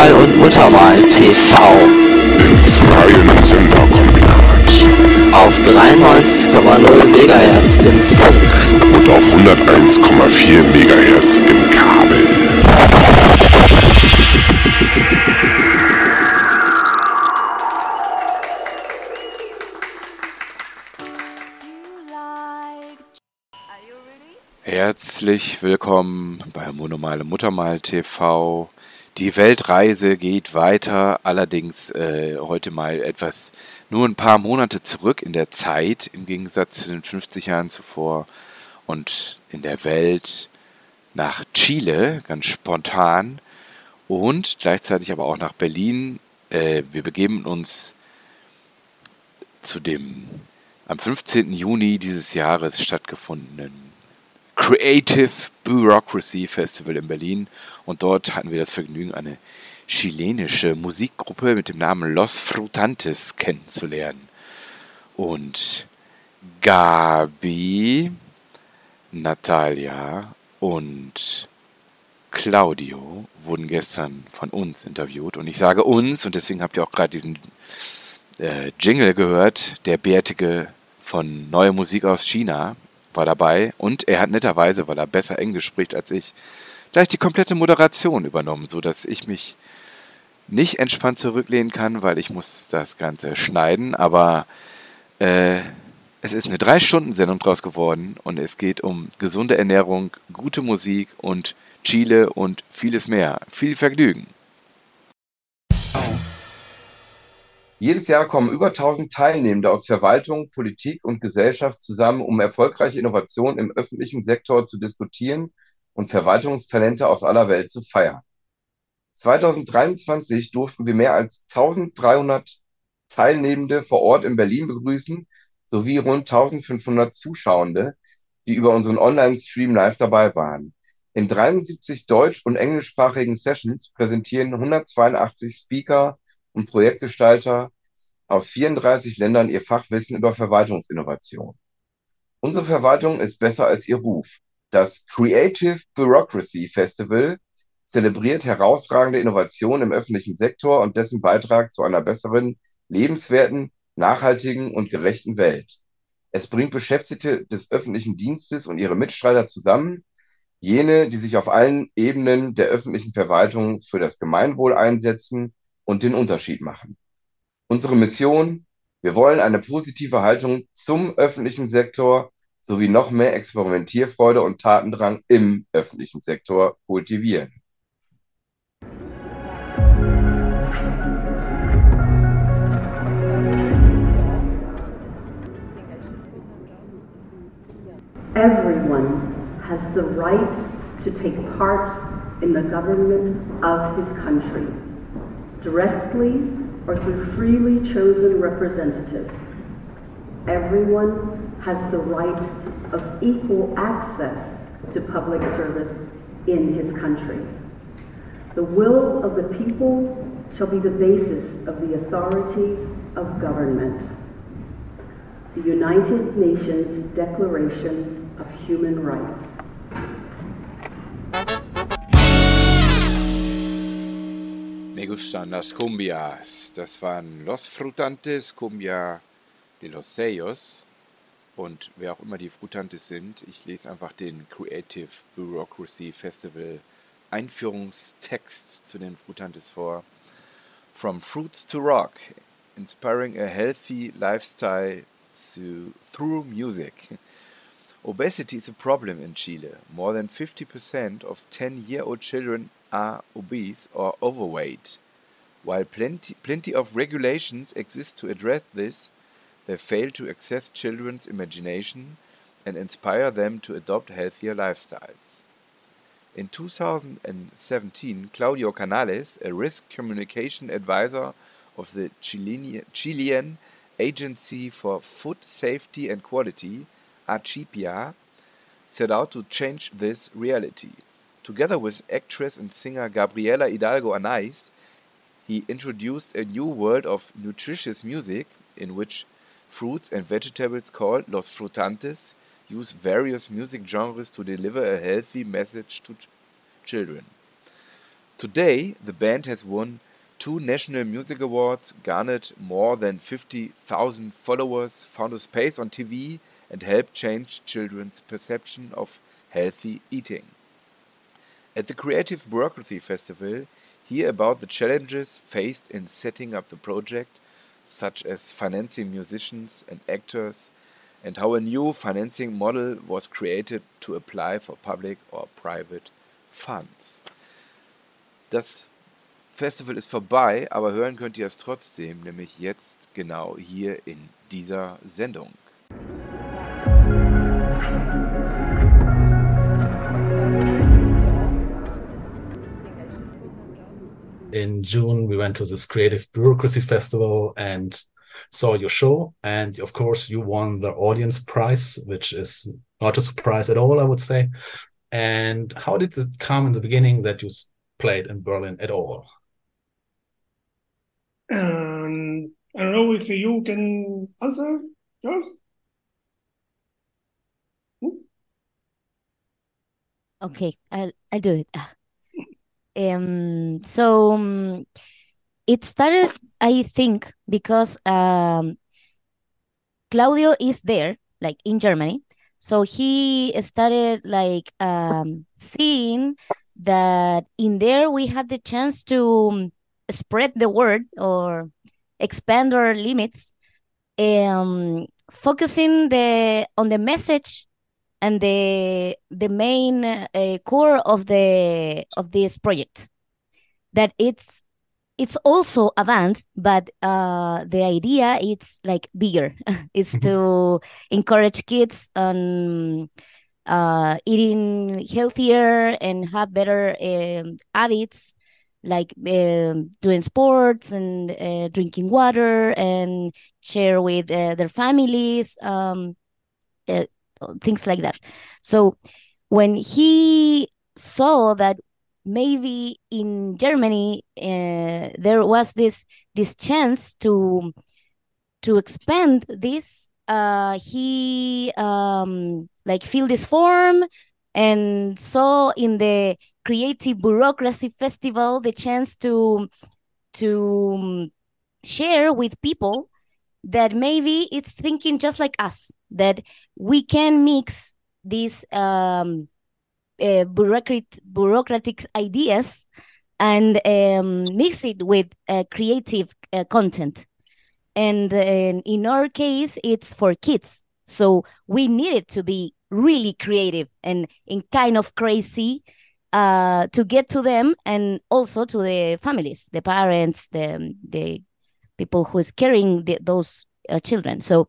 Monomal und Muttermal TV. Im freien Senderkombinat. Auf 93,0 MHz im Funk. Und auf 101,4 MHz im Kabel. Herzlich willkommen bei Monomale Muttermal TV. Die Weltreise geht weiter, allerdings äh, heute mal etwas nur ein paar Monate zurück in der Zeit, im Gegensatz zu den 50 Jahren zuvor. Und in der Welt nach Chile, ganz spontan. Und gleichzeitig aber auch nach Berlin. Äh, wir begeben uns zu dem am 15. Juni dieses Jahres stattgefundenen Creative Bureaucracy Festival in Berlin und dort hatten wir das Vergnügen, eine chilenische Musikgruppe mit dem Namen Los Frutantes kennenzulernen. Und Gabi, Natalia und Claudio wurden gestern von uns interviewt. Und ich sage uns, und deswegen habt ihr auch gerade diesen äh, Jingle gehört, der Bärtige von Neue Musik aus China war dabei und er hat netterweise, weil er besser Englisch spricht als ich, gleich die komplette Moderation übernommen, sodass ich mich nicht entspannt zurücklehnen kann, weil ich muss das Ganze schneiden, aber äh, es ist eine Drei-Stunden-Sendung draus geworden und es geht um gesunde Ernährung, gute Musik und Chile und vieles mehr. Viel Vergnügen! Jedes Jahr kommen über 1000 Teilnehmende aus Verwaltung, Politik und Gesellschaft zusammen, um erfolgreiche Innovationen im öffentlichen Sektor zu diskutieren und Verwaltungstalente aus aller Welt zu feiern. 2023 durften wir mehr als 1300 Teilnehmende vor Ort in Berlin begrüßen, sowie rund 1500 Zuschauende, die über unseren Online-Stream live dabei waren. In 73 deutsch- und englischsprachigen Sessions präsentieren 182 Speaker und Projektgestalter aus 34 Ländern ihr Fachwissen über Verwaltungsinnovation. Unsere Verwaltung ist besser als ihr Ruf. Das Creative Bureaucracy Festival zelebriert herausragende Innovationen im öffentlichen Sektor und dessen Beitrag zu einer besseren, lebenswerten, nachhaltigen und gerechten Welt. Es bringt Beschäftigte des öffentlichen Dienstes und ihre Mitstreiter zusammen, jene, die sich auf allen Ebenen der öffentlichen Verwaltung für das Gemeinwohl einsetzen und den Unterschied machen. Unsere Mission, wir wollen eine positive Haltung zum öffentlichen Sektor sowie noch mehr Experimentierfreude und Tatendrang im öffentlichen Sektor kultivieren. Everyone has the right to take part in the government of his country, directly or through freely chosen representatives. Everyone has the right of equal access to public service in his country. The will of the people shall be the basis of the authority of government. The United Nations Declaration of Human Rights. Me gustan las cumbias. Das waren Los Frutantes, Cumbia de los Sellos. Und wer auch immer die Frutantes sind, ich lese einfach den Creative Bureaucracy Festival Einführungstext zu den Frutantes vor. From Fruits to Rock, inspiring a healthy lifestyle to, through music. Obesity is a problem in Chile. More than 50% of 10 year old children are obese or overweight. While plenty, plenty of regulations exist to address this, they fail to access children's imagination and inspire them to adopt healthier lifestyles. In 2017, Claudio Canales, a risk communication advisor of the Chilean, Chilean Agency for Food Safety and Quality, Achipia, set out to change this reality. Together with actress and singer Gabriela Hidalgo Anais, he introduced a new world of nutritious music in which fruits and vegetables called Los Frutantes use various music genres to deliver a healthy message to ch children. Today, the band has won two National Music Awards, garnered more than 50,000 followers, found a space on TV, and helped change children's perception of healthy eating. At the Creative Bureaucracy Festival, hear about the challenges faced in setting up the project, such as financing musicians and actors, and how a new financing model was created to apply for public or private funds. Das Festival ist vorbei, aber hören könnt ihr es trotzdem, nämlich jetzt genau hier in dieser Sendung. In June, we went to this Creative Bureaucracy Festival and saw your show. And of course, you won the audience prize, which is not a surprise at all, I would say. And how did it come in the beginning that you played in Berlin at all? Um, I don't know if you can answer, Charles. Okay, I'll I'll do it. Um, so um, it started, I think, because um, Claudio is there, like in Germany. So he started like um, seeing that in there we had the chance to spread the word or expand our limits, um, focusing the on the message and the the main uh, core of the of this project. That it's it's also a band but uh, the idea it's like bigger. It's to encourage kids on uh, eating healthier and have better um, habits like um, doing sports and uh, drinking water and share with uh, their families um, uh, things like that. So when he saw that maybe in germany uh, there was this this chance to to expand this uh, he um, like filled this form and saw in the creative bureaucracy festival the chance to to um, share with people that maybe it's thinking just like us that we can mix these um, uh, bureaucratic bureaucratic ideas and um, mix it with uh, creative uh, content. And, and in our case it's for kids. So we needed to be really creative and, and kind of crazy uh, to get to them and also to the families, the parents, the the people who is carrying the, those uh, children. So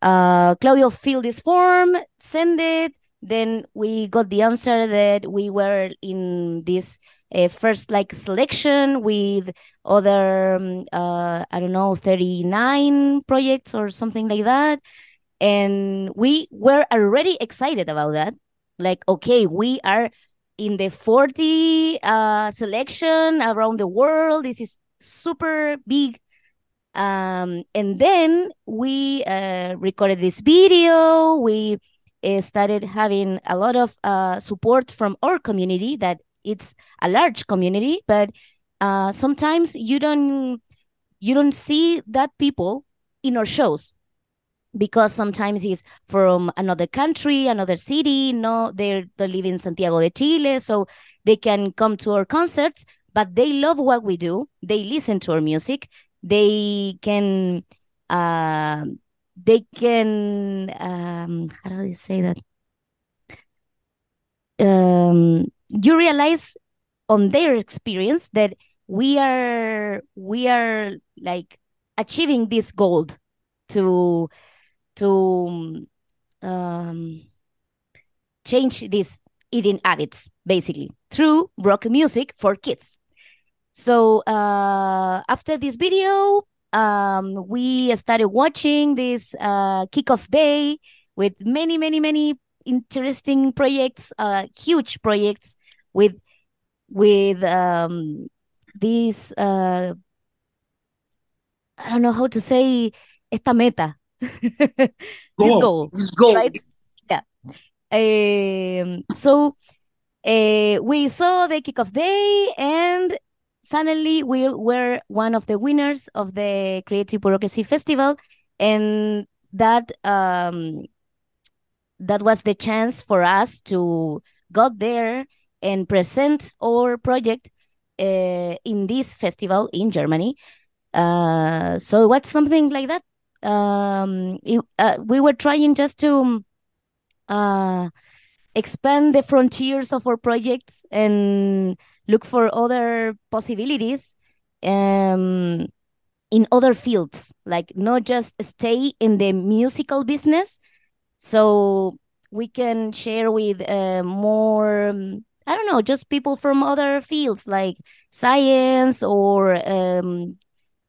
uh, Claudio filled this form, send it. Then we got the answer that we were in this uh, first like selection with other um, uh, I don't know 39 projects or something like that and we were already excited about that like okay we are in the 40 uh, selection around the world this is super big um, and then we uh, recorded this video we uh, started having a lot of uh, support from our community that it's a large community but uh, sometimes you don't you don't see that people in our shows because sometimes he's from another country, another city. No, they they live in Santiago de Chile, so they can come to our concerts. But they love what we do. They listen to our music. They can, uh, they can. Um, how do you say that? Um, you realize on their experience that we are we are like achieving this goal to to um, change these eating habits basically through rock music for kids so uh, after this video um, we started watching this uh, kickoff day with many many many interesting projects uh, huge projects with with um, these uh, i don't know how to say esta meta this goal, This goal. right? Yeah. Um, so uh, we saw the kickoff day and suddenly we were one of the winners of the Creative Bureaucracy Festival, and that um, that was the chance for us to go there and present our project uh, in this festival in Germany. Uh, so what's something like that? Um, it, uh, we were trying just to uh, expand the frontiers of our projects and look for other possibilities um, in other fields, like not just stay in the musical business. So we can share with uh, more um, I don't know, just people from other fields like science or um,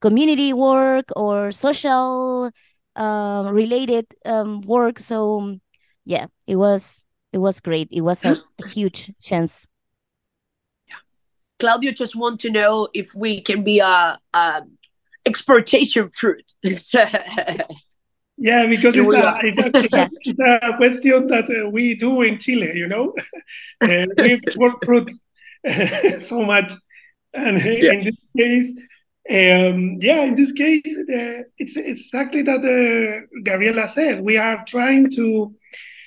community work or social uh, related um, work. So yeah, it was it was great. It was a huge chance. Claudio just want to know if we can be a, a exportation fruit. Yeah, because it's a, it's, a, it's, a, question that uh, we do in Chile, you know. uh, we export fruits so much. And yeah. in this case, um, yeah, in this case, uh, it's, it's exactly that uh, Gabriela said. We are trying to,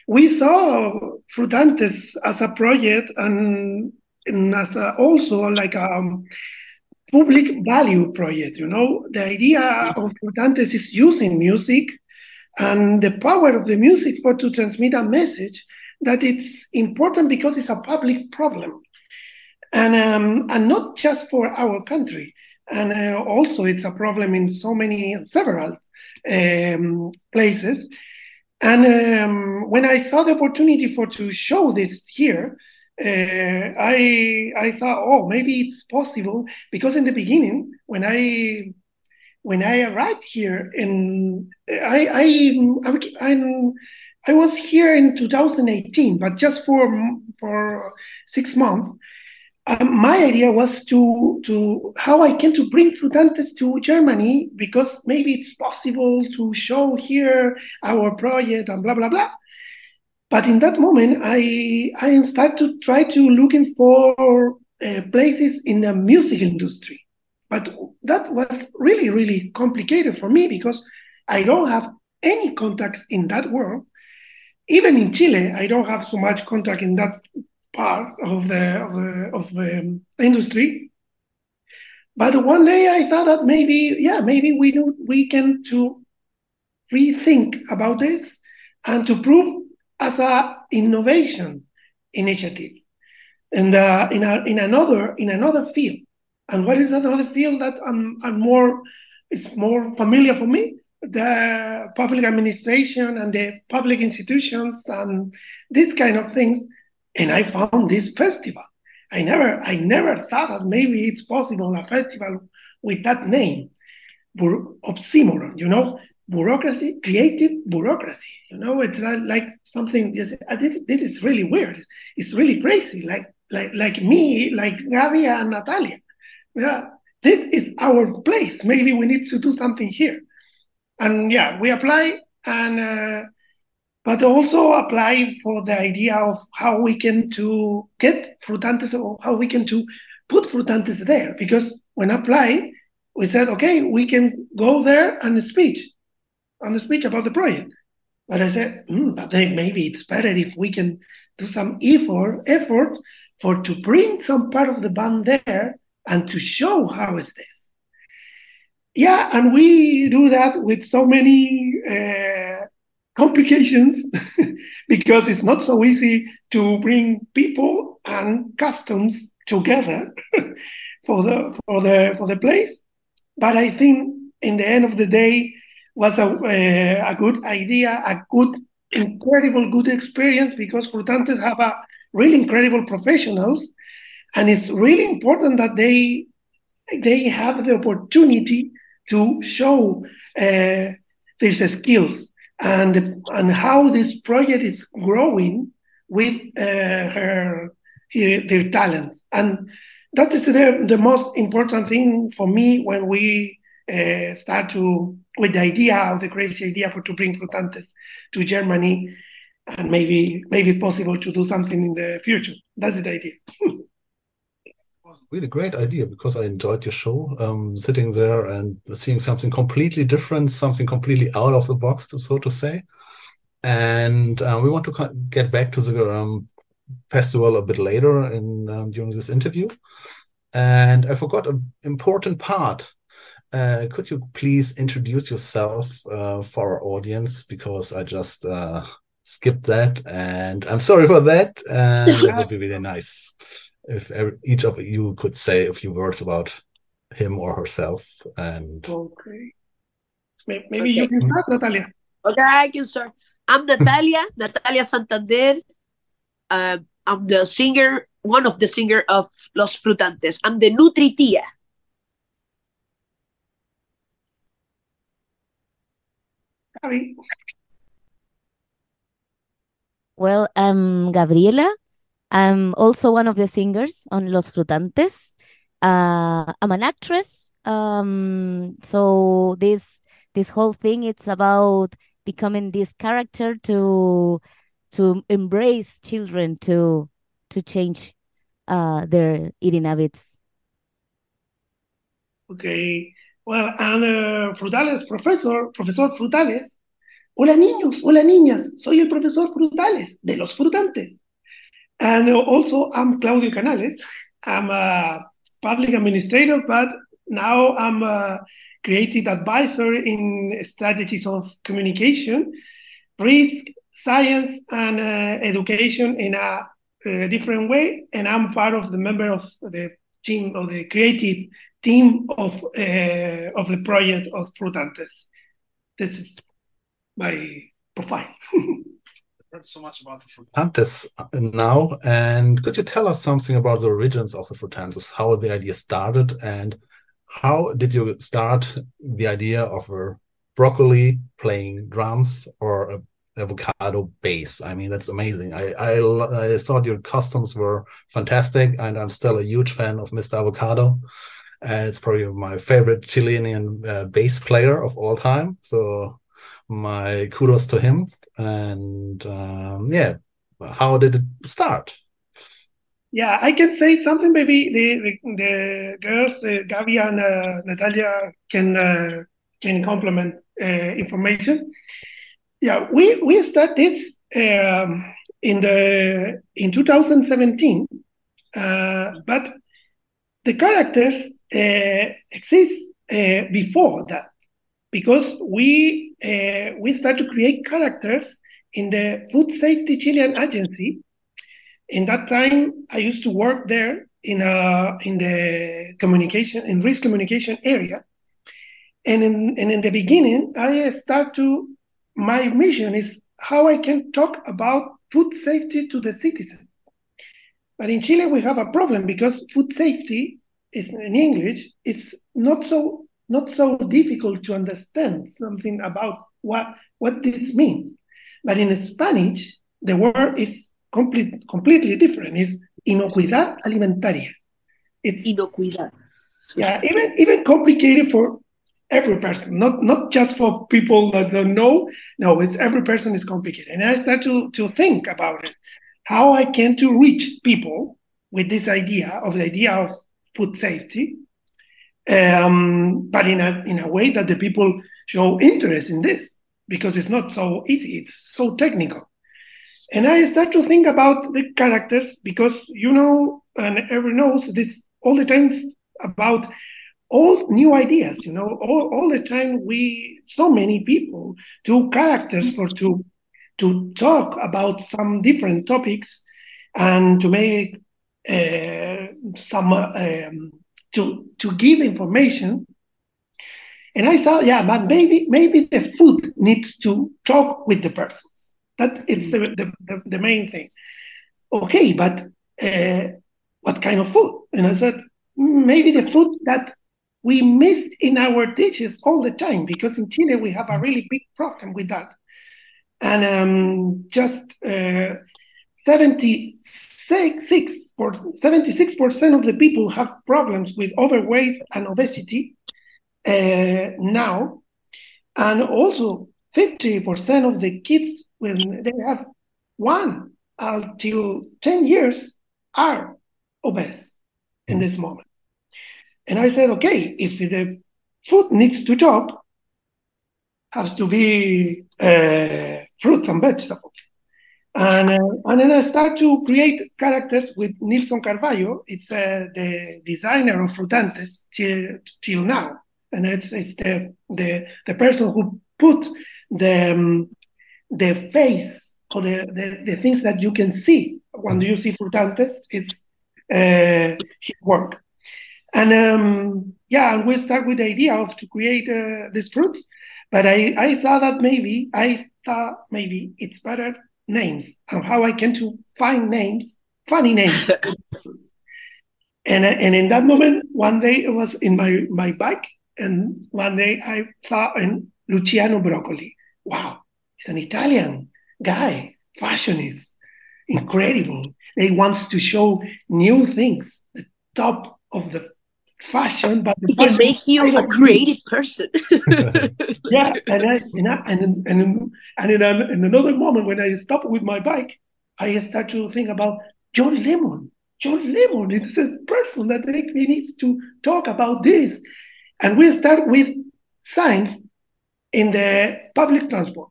we saw Frutantes as a project and, and as a, also like a um, public value project, you know. The idea of Frutantes is using music and the power of the music for to transmit a message that it's important because it's a public problem. And um, and not just for our country. And uh, also it's a problem in so many several um, places. And um, when i saw the opportunity for to show this here uh, i i thought oh maybe it's possible because in the beginning when i when I arrived here, and I I I'm, I was here in 2018, but just for for six months. Um, my idea was to to how I can to bring Frutantes to Germany because maybe it's possible to show here our project and blah blah blah. But in that moment, I I started to try to looking for uh, places in the music industry but that was really, really complicated for me because I don't have any contacts in that world. Even in Chile, I don't have so much contact in that part of the of the, of the industry. But one day I thought that maybe, yeah, maybe we do, we can to rethink about this and to prove as a innovation initiative, and uh, in a, in another in another field. And what is another field that I'm, I'm more is more familiar for me? The public administration and the public institutions and these kind of things. And I found this festival. I never I never thought that maybe it's possible a festival with that name, oxymoron, you know, bureaucracy, creative bureaucracy. You know, it's not like something. This, this is really weird. It's really crazy. Like like like me, like Gabi and Natalia yeah, this is our place. Maybe we need to do something here. And yeah, we apply and uh, but also apply for the idea of how we can to get frutantes or how we can to put frutantes there. Because when apply, we said, okay, we can go there and speech, the speech about the project. But I said, mm, but then maybe it's better if we can do some effort, effort for to bring some part of the band there and to show how is this. Yeah, and we do that with so many uh, complications because it's not so easy to bring people and customs together for the for the for the place. But I think in the end of the day was a uh, a good idea, a good incredible good experience because Frutantes have a really incredible professionals and it's really important that they they have the opportunity to show uh, their skills and and how this project is growing with uh, her, her, their talents and that is the, the most important thing for me when we uh, start to with the idea of the crazy idea for to bring Frutantes to Germany and maybe maybe it's possible to do something in the future. That's the idea. It was really great idea because I enjoyed your show. Um, sitting there and seeing something completely different, something completely out of the box, so to say. And uh, we want to get back to the um, festival a bit later in um, during this interview. And I forgot an important part. Uh, could you please introduce yourself uh, for our audience because I just uh, skipped that, and I'm sorry for that. And it would be really nice if every, each of you could say a few words about him or herself. And okay, maybe okay. you can start, Natalia. Okay, I can start. I'm Natalia, Natalia Santander. Uh, I'm the singer, one of the singer of Los Frutantes. I'm the Well, I'm Gabriela. I'm also one of the singers on Los Frutantes. Uh, I'm an actress. Um, so this this whole thing it's about becoming this character to to embrace children to to change uh, their eating habits. Okay. Well, I'm uh, Frutales professor, profesor Frutales. Hola niños, hola niñas, soy el profesor Frutales de los Frutantes. And also, I'm Claudio Canales. I'm a public administrator, but now I'm a creative advisor in strategies of communication, risk, science, and uh, education in a, a, different way. And I'm part of the member of the team of the creative team of uh, of the project of Frutantes. This is my profile. heard so much about the Frutantes uh, now, and could you tell us something about the origins of the Frutantes, how the idea started, and how did you start the idea of a broccoli playing drums or a avocado bass? I mean, that's amazing. I, I I thought your costumes were fantastic, and I'm still a huge fan of Mr. Avocado. And it's probably my favorite Chilean uh, bass player of all time. So my kudos to him. And um, yeah, how did it start? Yeah, I can say something. Maybe the the, the girls, uh, Gabi and uh, Natalia, can uh, can complement uh, information. Yeah, we we start this um, in the in 2017, uh, but the characters uh, exist before that because we uh, we start to create characters in the Food Safety Chilean Agency. In that time, I used to work there in a in the communication in risk communication area, and in and in the beginning, I start to my mission is how I can talk about food safety to the citizen. But in Chile, we have a problem because food safety is in English it's not so not so difficult to understand something about what, what this means. But in Spanish, the word is complete, completely different. It's inocuidad alimentaria. It's inocuidad. Yeah, even even complicated for every person, not not just for people that don't know. No, it's every person is complicated. And I start to to think about it, how I can to reach people with this idea of the idea of food safety um, but in a in a way that the people show interest in this because it's not so easy; it's so technical. And I start to think about the characters because you know, and everyone knows this all the times about all new ideas. You know, all, all the time we so many people do characters for to to talk about some different topics and to make some um, to to give information. And I thought, yeah, but maybe maybe the food needs to talk with the persons. That it's the the, the, the main thing. Okay, but uh, what kind of food? And I said, maybe the food that we miss in our dishes all the time because in Chile we have a really big problem with that. And um, just uh, 76 76% of the people have problems with overweight and obesity uh, now. And also 50% of the kids, when they have one until 10 years are obese in this moment. And I said, okay, if the food needs to talk, has to be uh, fruits and vegetables. And, uh, and then I start to create characters with Nilson Carvalho. It's uh, the designer of Frutantes till, till now. And it's, it's the, the, the person who put the, um, the face or the, the, the things that you can see when you see Frutantes. It's uh, his work. And um, yeah, and we start with the idea of to create uh, these fruits. But I, I saw that maybe I thought maybe it's better names and how I can to find names, funny names. and and in that moment, one day it was in my my bike, and one day I saw in Luciano Broccoli. Wow, he's an Italian guy, fashionist, incredible. He wants to show new things, the top of the fashion, but the It can make you a of me. creative person. yeah, and I, and I, and and and in, an, in another moment when I stop with my bike, I start to think about John Lemon. John Lemon is a person that me needs to talk about this, and we start with signs in the public transport.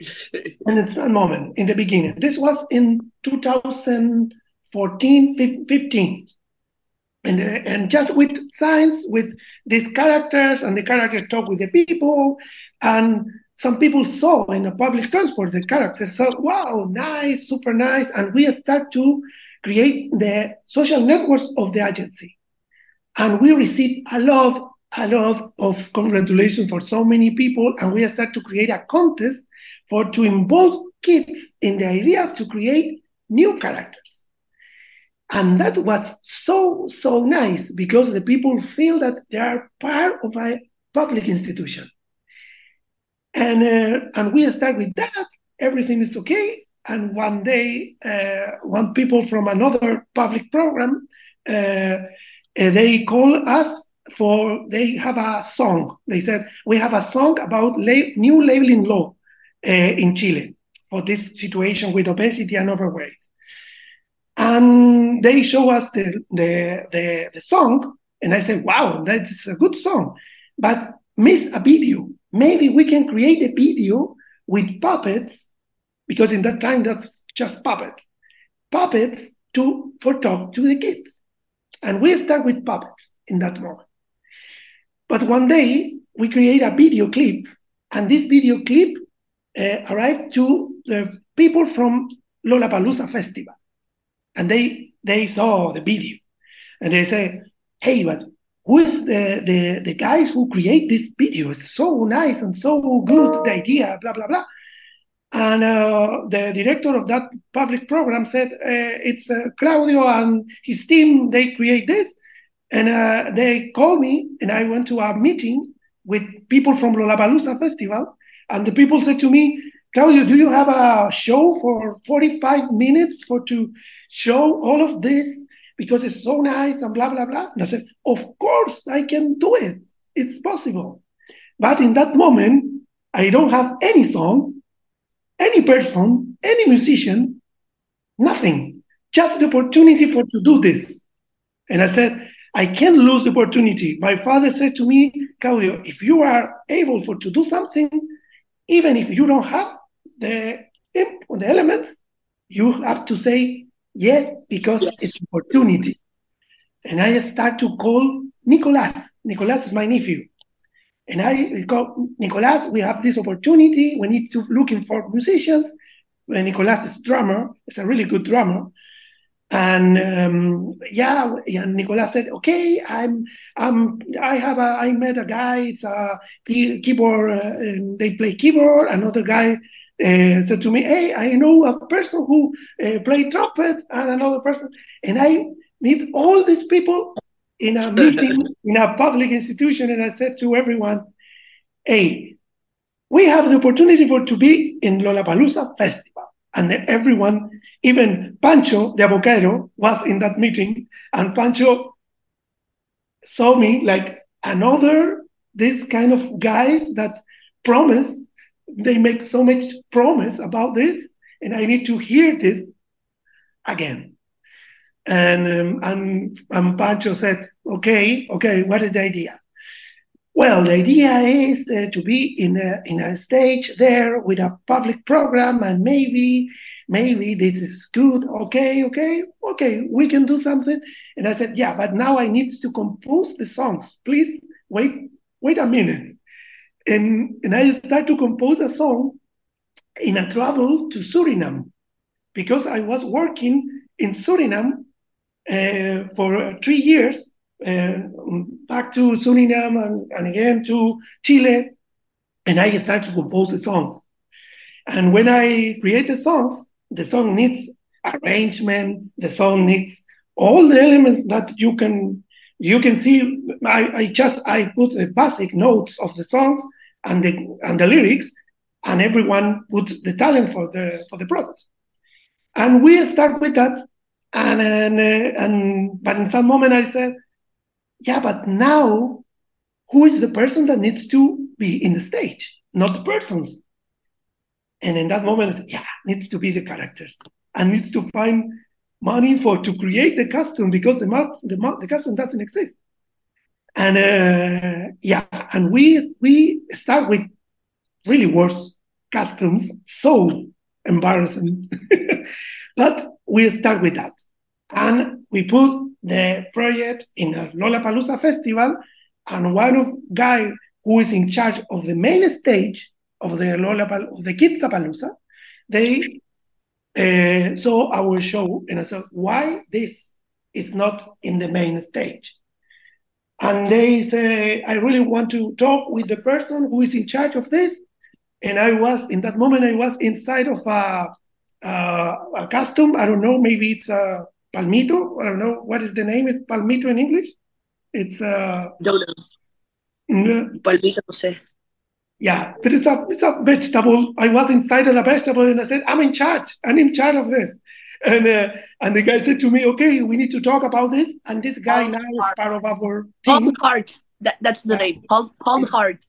And it's a moment in the beginning. This was in 2014, 15 and uh, and just with science with these characters and the characters talk with the people and some people saw in the public transport the characters so wow nice super nice and we start to create the social networks of the agency. And we receive a lot a lot of congratulations for so many people and we start to create a contest for to involve kids in the idea to create new characters and that was so, so nice because the people feel that they are part of a public institution. And, uh, and we start with that, everything is okay. And one day, uh, one people from another public program, uh, uh, they call us for, they have a song. They said, we have a song about la- new labeling law uh, in Chile for this situation with obesity and overweight and they show us the, the, the, the song and i said wow that's a good song. But miss a video. Maybe we can create a video with puppets because in that time that's just puppets. Puppets to for talk to the kids. And we start with puppets in that moment. But one day we create a video clip and this video clip uh, arrived to the people from lollapalooza festival and they they saw the video. And they say hey but who is the the, the guys who create this video? It's so nice and so good the idea blah blah blah. And uh, the director of that public program said uh, it's uh, claudio and his team they create this. And uh, they called me and i went to a meeting with people from lollapalooza festival. And the people said to me claudio do you have a show for 45 minutes for to show all of this because it's so nice and blah blah blah. And I said, of course I can do it. It's possible. But in that moment, I don't have any song, any person, any musician, nothing. Just the opportunity for to do this. And I said, I can't lose the opportunity. My father said to me, Claudio, if you are able for to do something, even if you don't have the, the elements, you have to say Yes, because Yes. it's opportunity. And I start to call Nicolas. Nicolas is my nephew. And I call Nicolas, we have this opportunity. We need to looking for musicians. When Nicolas is drummer, it's a really good drummer. And um, yeah, and Nicolas said, "Okay, I'm, I'm, I have a, I met a guy. It's a keyboard. Uh, and they play keyboard. Another guy uh, said to me, "Hey, I know a person who uh, play trumpet, and another person." And I meet all these people in a meeting in a public institution, and I said to everyone, "Hey, we have the opportunity for to be in Lollapalooza festival." And then everyone, even Pancho de Abocero, was in that meeting, and Pancho saw me like another this kind of guys that promise they make so much promise about this and I need to hear this again. And um, and, and Pancho said, okay, okay, what is the idea? Well, the idea is uh, to be in a in a stage there with a public program, and maybe maybe this is good. Okay, okay, okay, we can do something. And I said, yeah, but now I need to compose the songs. Please wait, wait a minute. And and I start to compose a song in a travel to Suriname because I was working in Suriname uh, for three years uh, back to Suriname and, and, again to Chile, and I started to compose the songs. And when I create the songs, the song needs arrangement, the song needs all the elements that you can you can see. I, I just I put the basic notes of the songs and the and the lyrics, and everyone puts the talent for the for the product. And we start with that, and and, uh, and but in some moment I said, yeah, but now who is the person that needs to be in the stage, not the persons. And in that moment, yeah, needs to be the characters and needs to find money for to create the custom because the the, the costume doesn't exist. And uh, yeah, and we we start with really worse customs, so embarrassing. but we start with that, and we put the project in a Lollapalooza festival, and one of guy who is in charge of the main stage of the Lollapalooza, of the Kidzapalooza, they uh, I will show and I said, why this is not in the main stage? And they say, I really want to talk with the person who is in charge of this. And I was, in that moment, I was inside of a, a, a costume. I don't know, maybe it's a palmito. I don't know what is the name. It's palmito in English. It's uh, don't know. Palmito, no sé. Yeah, there is a it's a vegetable. I was inside of a vegetable, and I said, "I'm in charge. I'm in charge of this." And uh, and the guy said to me, "Okay, we need to talk about this." And this guy Palm now heart. is part of our team. Palm Heart. That, that's the name. Palm Palm Heart.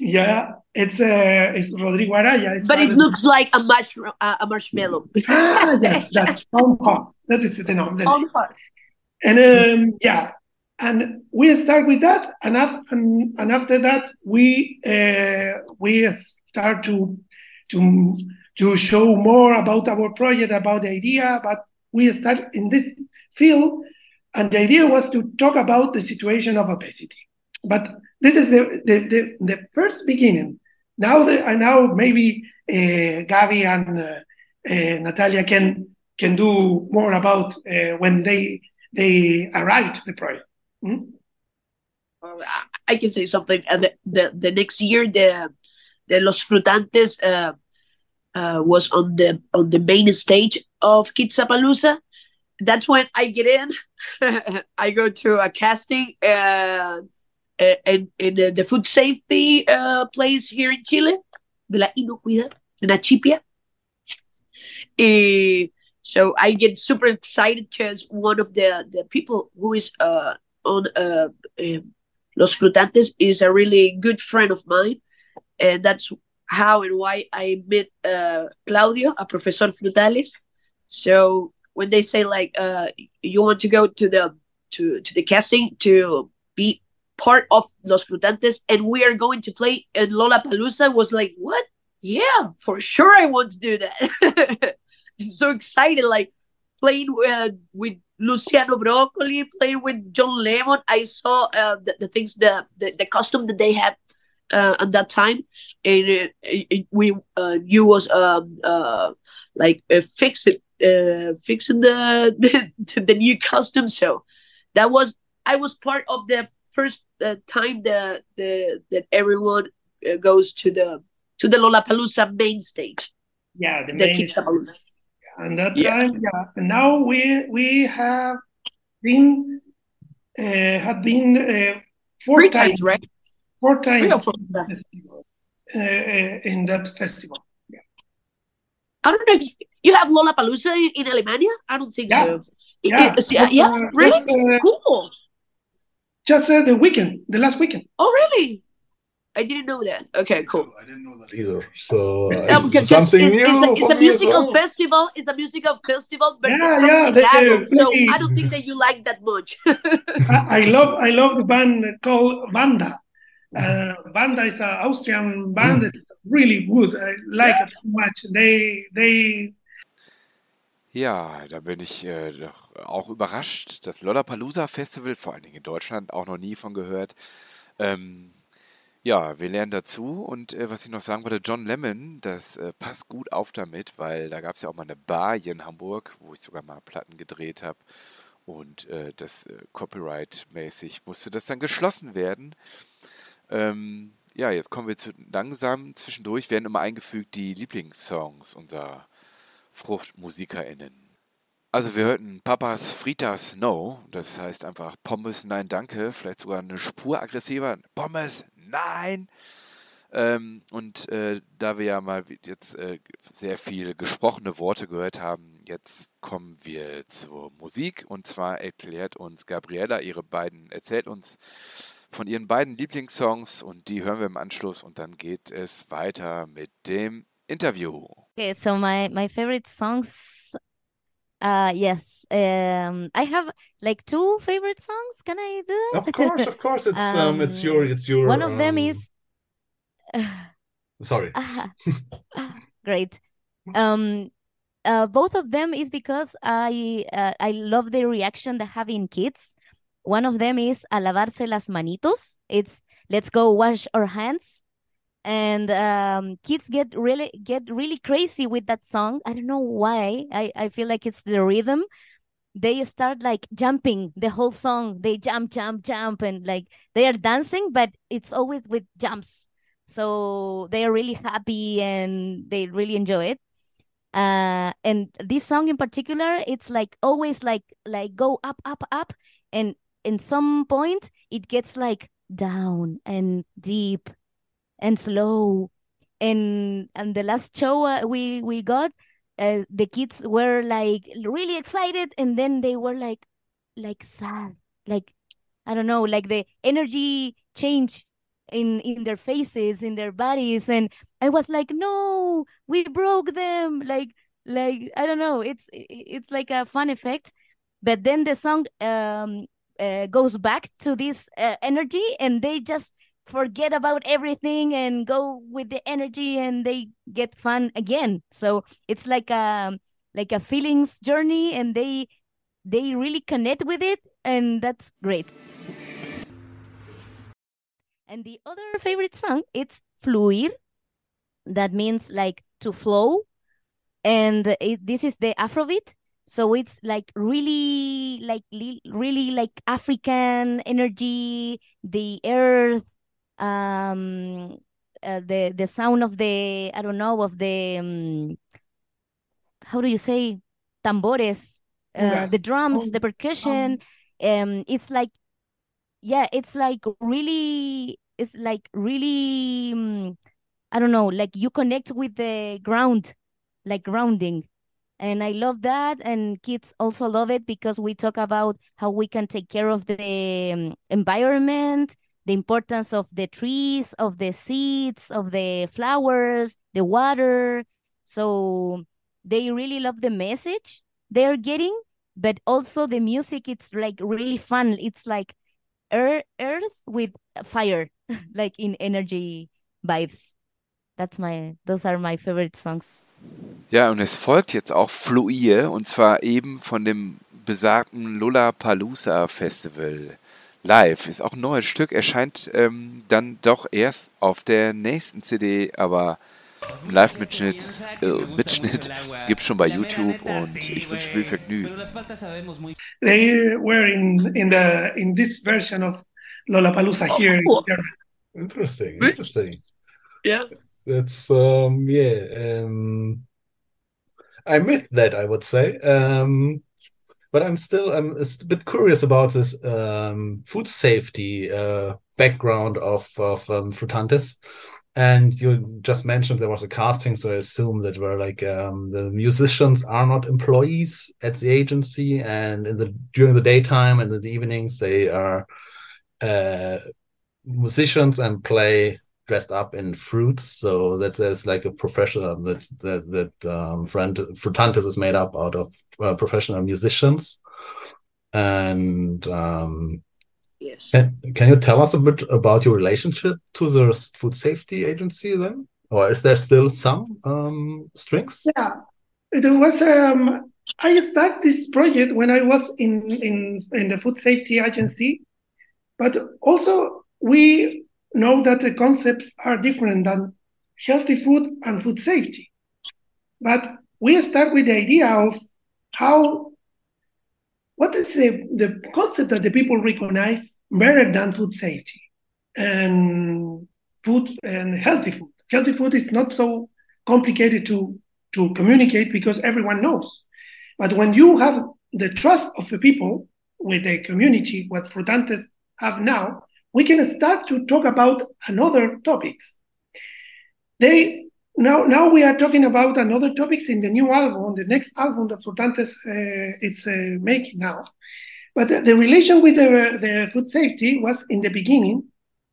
Yeah, it's uh, it's Rodrigo Araya. It's but it looks like a mushroom, uh, a marshmallow. ah, yeah, that's Palm Heart. That is the name. Palm Heart. And um, yeah, and we start with that, and, and, and after that we uh, we start to to to show more about our project, about the idea. But we start in this field, and the idea was to talk about the situation of obesity. But this is the the, the, the first beginning. Now, the, and now maybe uh, Gabi and uh, uh, Natalia can can do more about uh, when they they arrived to the project. Mm-hmm. I can say something. Uh, the, the the next year, the the Los Frutantes uh, uh, was on the on the main stage of Kidzapalooza. That's when I get in. I go to a casting uh, in, in the food safety uh, place here in Chile, de la inocuidad, de la chipia. Uh, so I get super excited because one of the, the people who is uh, on uh, um, Los Frutantes is a really good friend of mine. And that's how and why I met uh, Claudio, a professor Frutales. So when they say like uh, you want to go to the to, to the casting to be part of Los Frutantes, and we are going to play in Lollapalooza was like, what? Yeah, for sure I want to do that. so excited, like playing uh, with Luciano Broccoli playing with John Lemon. I saw uh, the, the things, the, the, the costume that they had uh, at that time, and it, it, we uh, you was um, uh, like uh, fixing uh, fixing the, the the new costume. So that was I was part of the first uh, time that the that everyone uh, goes to the to the Lollapalooza main stage. Yeah, the, the main stage and that yeah. time yeah and now we we have been uh, have been uh, four Three times, times. right? Four times four in, festival, uh, uh, in that festival yeah. I don't know if you, you have lollapalooza in, in alemania? I don't think yeah. so. Yeah, it, yeah, yeah uh, really? uh, cool. just the weekend the last weekend. Oh really I didn't know that. Okay, cool. I didn't know that either. So uh, because something it's, it's, new it's, a, it's a musical well. festival. It's a musical festival, but Yeah, yeah, they- they so I don't think that you like that much. I, I love I love the band called Banda. Uh, Banda is an Austrian band. It's really good. I like it so much. They they Ja, da bin ich äh, doch auch überrascht. Das Lollapalooza Festival, vor allen Dingen in Deutschland, auch noch nie von gehört. Ähm, ja, wir lernen dazu. Und äh, was ich noch sagen wollte, John Lemon, das äh, passt gut auf damit, weil da gab es ja auch mal eine Bar hier in Hamburg, wo ich sogar mal Platten gedreht habe. Und äh, das äh, Copyright-mäßig musste das dann geschlossen werden. Ähm, ja, jetzt kommen wir zu, langsam zwischendurch, werden immer eingefügt die Lieblingssongs unserer FruchtmusikerInnen. Also wir hörten Papas Fritas No, das heißt einfach Pommes Nein Danke, vielleicht sogar eine Spur aggressiver, Pommes Nein. Ähm, und äh, da wir ja mal jetzt äh, sehr viel gesprochene Worte gehört haben, jetzt kommen wir zur Musik und zwar erklärt uns Gabriella ihre beiden, erzählt uns von ihren beiden Lieblingssongs und die hören wir im Anschluss und dann geht es weiter mit dem Interview. Okay, so my my favorite songs. Uh, yes. Um, I have like two favorite songs. Can I do that? Of course, of course. It's um, it's your it's your. One of them um, is. Sorry. Great. Um, uh, both of them is because I uh, I love the reaction they have in kids. One of them is a lavarse las manitos. It's let's go wash our hands, and um, kids get really get really crazy with that song. I don't know why. I I feel like it's the rhythm. They start like jumping the whole song. They jump, jump, jump, and like they are dancing, but it's always with jumps. So they are really happy and they really enjoy it uh and this song in particular it's like always like like go up up up and in some point it gets like down and deep and slow. And and the last show uh, we we got uh, the kids were like really excited and then they were like like sad. Like i don't know like the energy change in in their faces in their bodies. And i was like no we broke them. Like like i don't know. It's it's like a fun effect. But then the song um uh, goes back to this uh, energy and they just forget about everything and go with the energy and they get fun again. So it's like a like a feelings journey and they they really connect with it and that's great. And the other favorite song it's fluir. That means like to flow. And it, this is the afrobeat. So it's like really like li- really like african energy the earth um uh, the the sound of the i don't know of the um, how do you say tambores uh, the Congas. drums the Oh, percussion um it's like yeah it's like really it's like really um, i don't know like you connect with the ground like grounding and i love that and kids also love it because we talk about how we can take care of the um, environment the importance of the trees of the seeds of the flowers the water. So they really love the message they're getting but also the music it's like really fun. It's like earth, with fire like in energy vibes. That's my those are my favorite songs. Ja, und es folgt jetzt auch Fluir, und zwar eben von dem besagten Lollapalooza Festival live. Ist auch ein neues Stück, erscheint ähm, dann doch erst auf der nächsten CD, aber einen Live-Mitschnitt äh, Mitschnitt gibt's schon bei YouTube und ich wünsche viel Vergnügen. they were in in the in this version of Lollapalooza here in cool. Germany. Interesting. Interesting. Yeah. That's um yeah um I missed that I would say um but I'm still I'm a bit curious about this um food safety uh background of of um, Frutantes and you just mentioned there was a casting so I assume that were like um the musicians are not employees at the agency. And in the during the daytime and in the evenings they are uh musicians and play dressed up in fruits, so that there's like a professional that that that um, Frutantes is made up out of uh, professional musicians, and um, yes. Can, can you tell us a bit about your relationship to the food safety agency then, or is there still some um, strings? Yeah, it was. Um, I started this project when I was in in in the food safety agency, but also we know that the concepts are different than healthy food and food safety. But we start with the idea of how, what is the, the concept that the people recognize better than food safety and food and healthy food. Healthy food is not so complicated to, to communicate because everyone knows. But when you have the trust of the people with the community, what Frutantes have now, we can start to talk about another topics. They now now we are talking about another topics in the new album, the next album that Frutantes uh, it's uh, making now. But the, the, relation with the, the food safety was in the beginning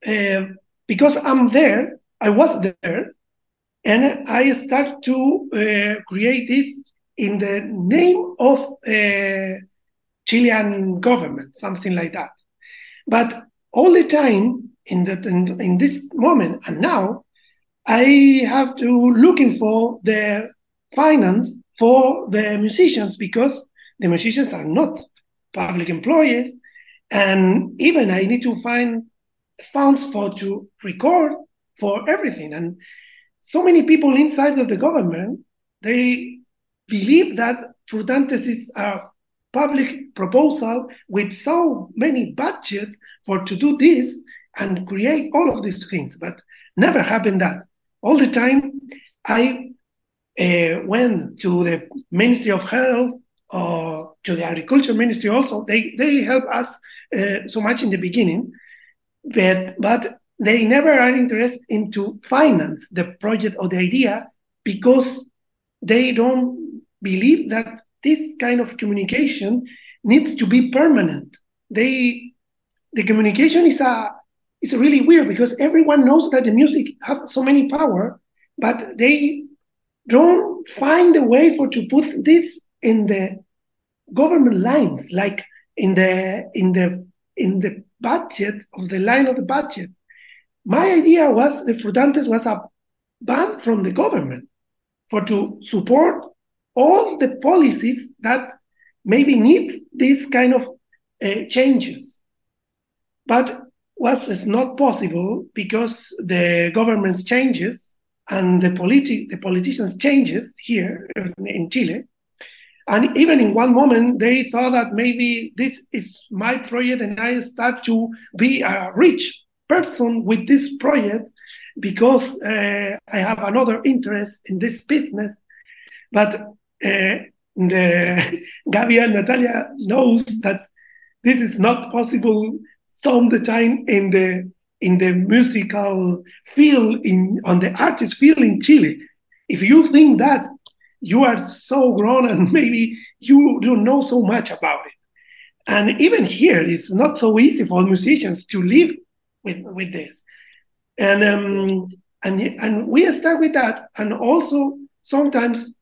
uh, because I'm there, I was there, and I start to uh, create this in the name of uh, Chilean government, something like that. But all the time in that in, in this moment. And now i have to looking for the finance for the musicians because the musicians are not public employees. And even i need to find funds for to record for everything. And so many people inside of the government they believe that frutantes is a public proposal with so many budget for to do this and create all of these things but never happened that. All the time i uh, went to the ministry of health or to the agriculture ministry also. They they help us uh, so much in the beginning but but they never are interested into finance the project or the idea because they don't believe that this kind of communication needs to be permanent. They, the communication is a is really weird because everyone knows that the music have so many power, but they don't find a way for to put this in the government lines, like in the in the in the budget of the line of the budget. My idea was the Frutantes was a band from the government for to support all the policies that maybe need these kind of uh, changes. But was not possible because the government's changes and the, politi- the politicians' changes here in Chile. And even in one moment, they thought that maybe this is my project and I start to be a rich person with this project because uh, I have another interest in this business. But the Gabi and Natalia knows that this is not possible some the time in the in the musical field in on the artist field in Chile. If you think that you are so grown and maybe you don't know so much about it. And even here, it's not so easy for musicians to live with, with this. And um, and and we start with that. And also sometimes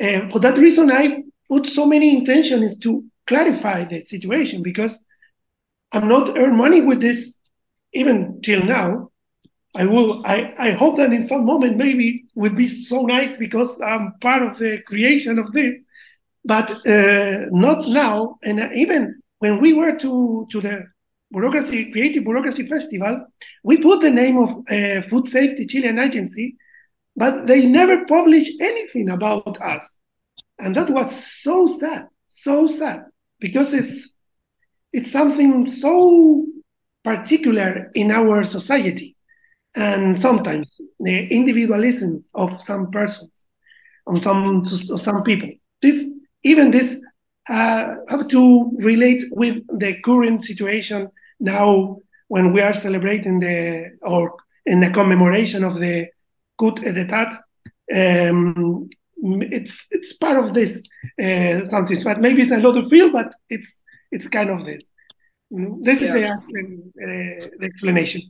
uh, for that reason, I put so many intentions to clarify the situation because I'm not earn money with this even till now. I will. I, I hope that in some moment maybe would be so nice because I'm part of the creation of this, but uh, not now. And even when we were to to the bureaucracy creative bureaucracy festival, we put the name of uh, Food Safety Chilean Agency but they never published anything about us. And that was so sad, so sad, because it's it's something so particular in our society. And sometimes the individualism of some persons, on some some people. This even this uh, have to relate with the current situation now when we are celebrating the or in the commemoration of the coup d'état. Um, it's it's part of this uh, something, but maybe it's another field, but it's it's kind of this. This is the, uh, the explanation.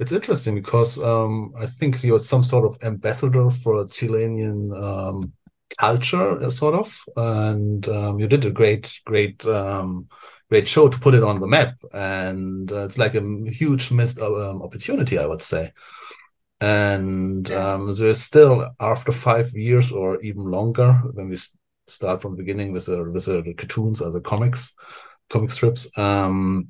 It's interesting because um, I think you're some sort of ambassador for Chilean um, culture, uh, sort of, and um, you did a great, great, um, great show to put it on the map, and uh, it's like a huge missed uh, um, opportunity, I would say. And um, so still, after five years or even longer, when we start from the beginning with the with the cartoons or the comics, comic strips, um,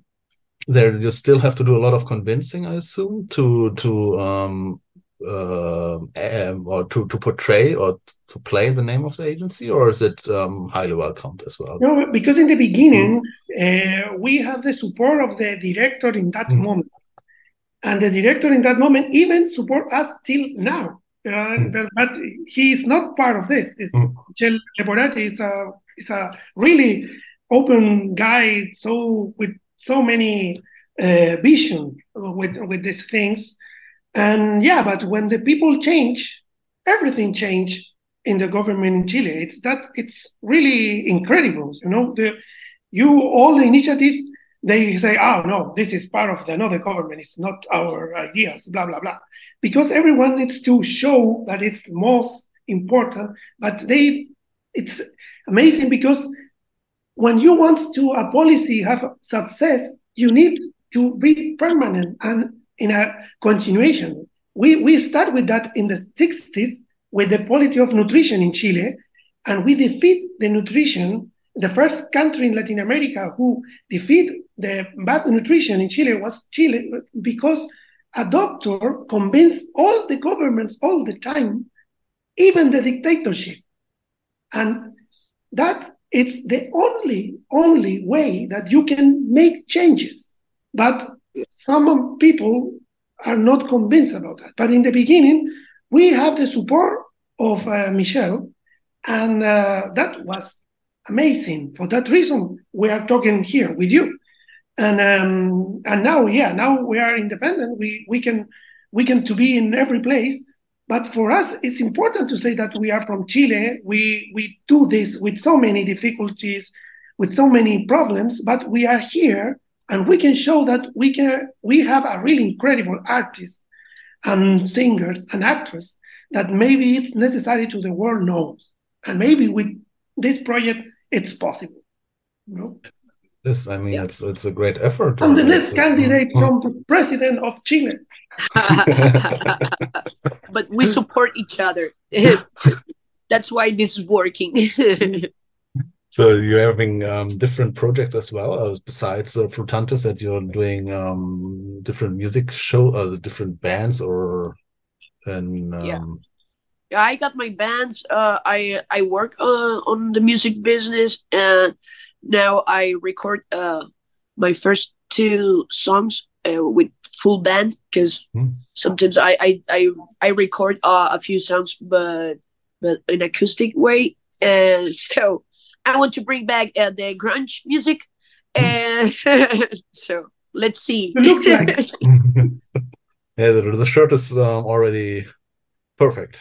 there you still have to do a lot of convincing, I assume, to to um, uh, um, or to to portray or to play the name of the agency, or is it um, highly welcomed as well? No, because in the beginning uh, we have the support of the director in that mm. moment, and the director in that moment even support us till now. Uh, mm. but, but, he is not part of this. It's mm. Leporati is a is a really open guy, so with so many uh, vision with with these things. And yeah, but when the people change, everything change in the government in Chile. It's that it's really incredible. You know, the you all the initiatives they say, oh no, this is part of the another government. It's not our ideas. Blah blah blah. Because everyone needs to show that it's most important. But they, it's amazing because when you want to a policy have success, you need to be permanent and in a continuation. We, we start with that in the 60s with the policy of nutrition in Chile, and we defeat the nutrition. The first country in Latin America who defeat the bad nutrition in Chile was Chile because a doctor convinced all the governments all the time, even the dictatorship. And that it's the only, only way that you can make changes. But some people are not convinced about that. But in the beginning, we have the support of uh, Michelle, and uh, that was amazing. For that reason, we are talking here with you, and um, and now, yeah, now we are independent. We we can we can to be in every place. But for us, it's important to say that we are from Chile. We we do this with so many difficulties, with so many problems, but we are here and we can show that we can we have a really incredible artist and singers and actors that maybe it's necessary to the world knows and maybe with this project it's possible you know Yes, I mean yeah. it's it's a great effort. I'm the next candidate mm. from the president of Chile. but we support each other. That's why this is working. So you're having um, different projects as well, uh, besides uh, Frutantes, that you're doing um, different music show, uh, different bands, or and um... yeah. yeah, I got my bands. Uh, I I work uh, on the music business, and now I record uh, my first two songs uh, with full band because hmm. sometimes I I I, I record uh, a few songs, but but in acoustic way, and so I want to bring back uh, the grunge music, and so let's see. yeah, the, the shirt is um, already perfect.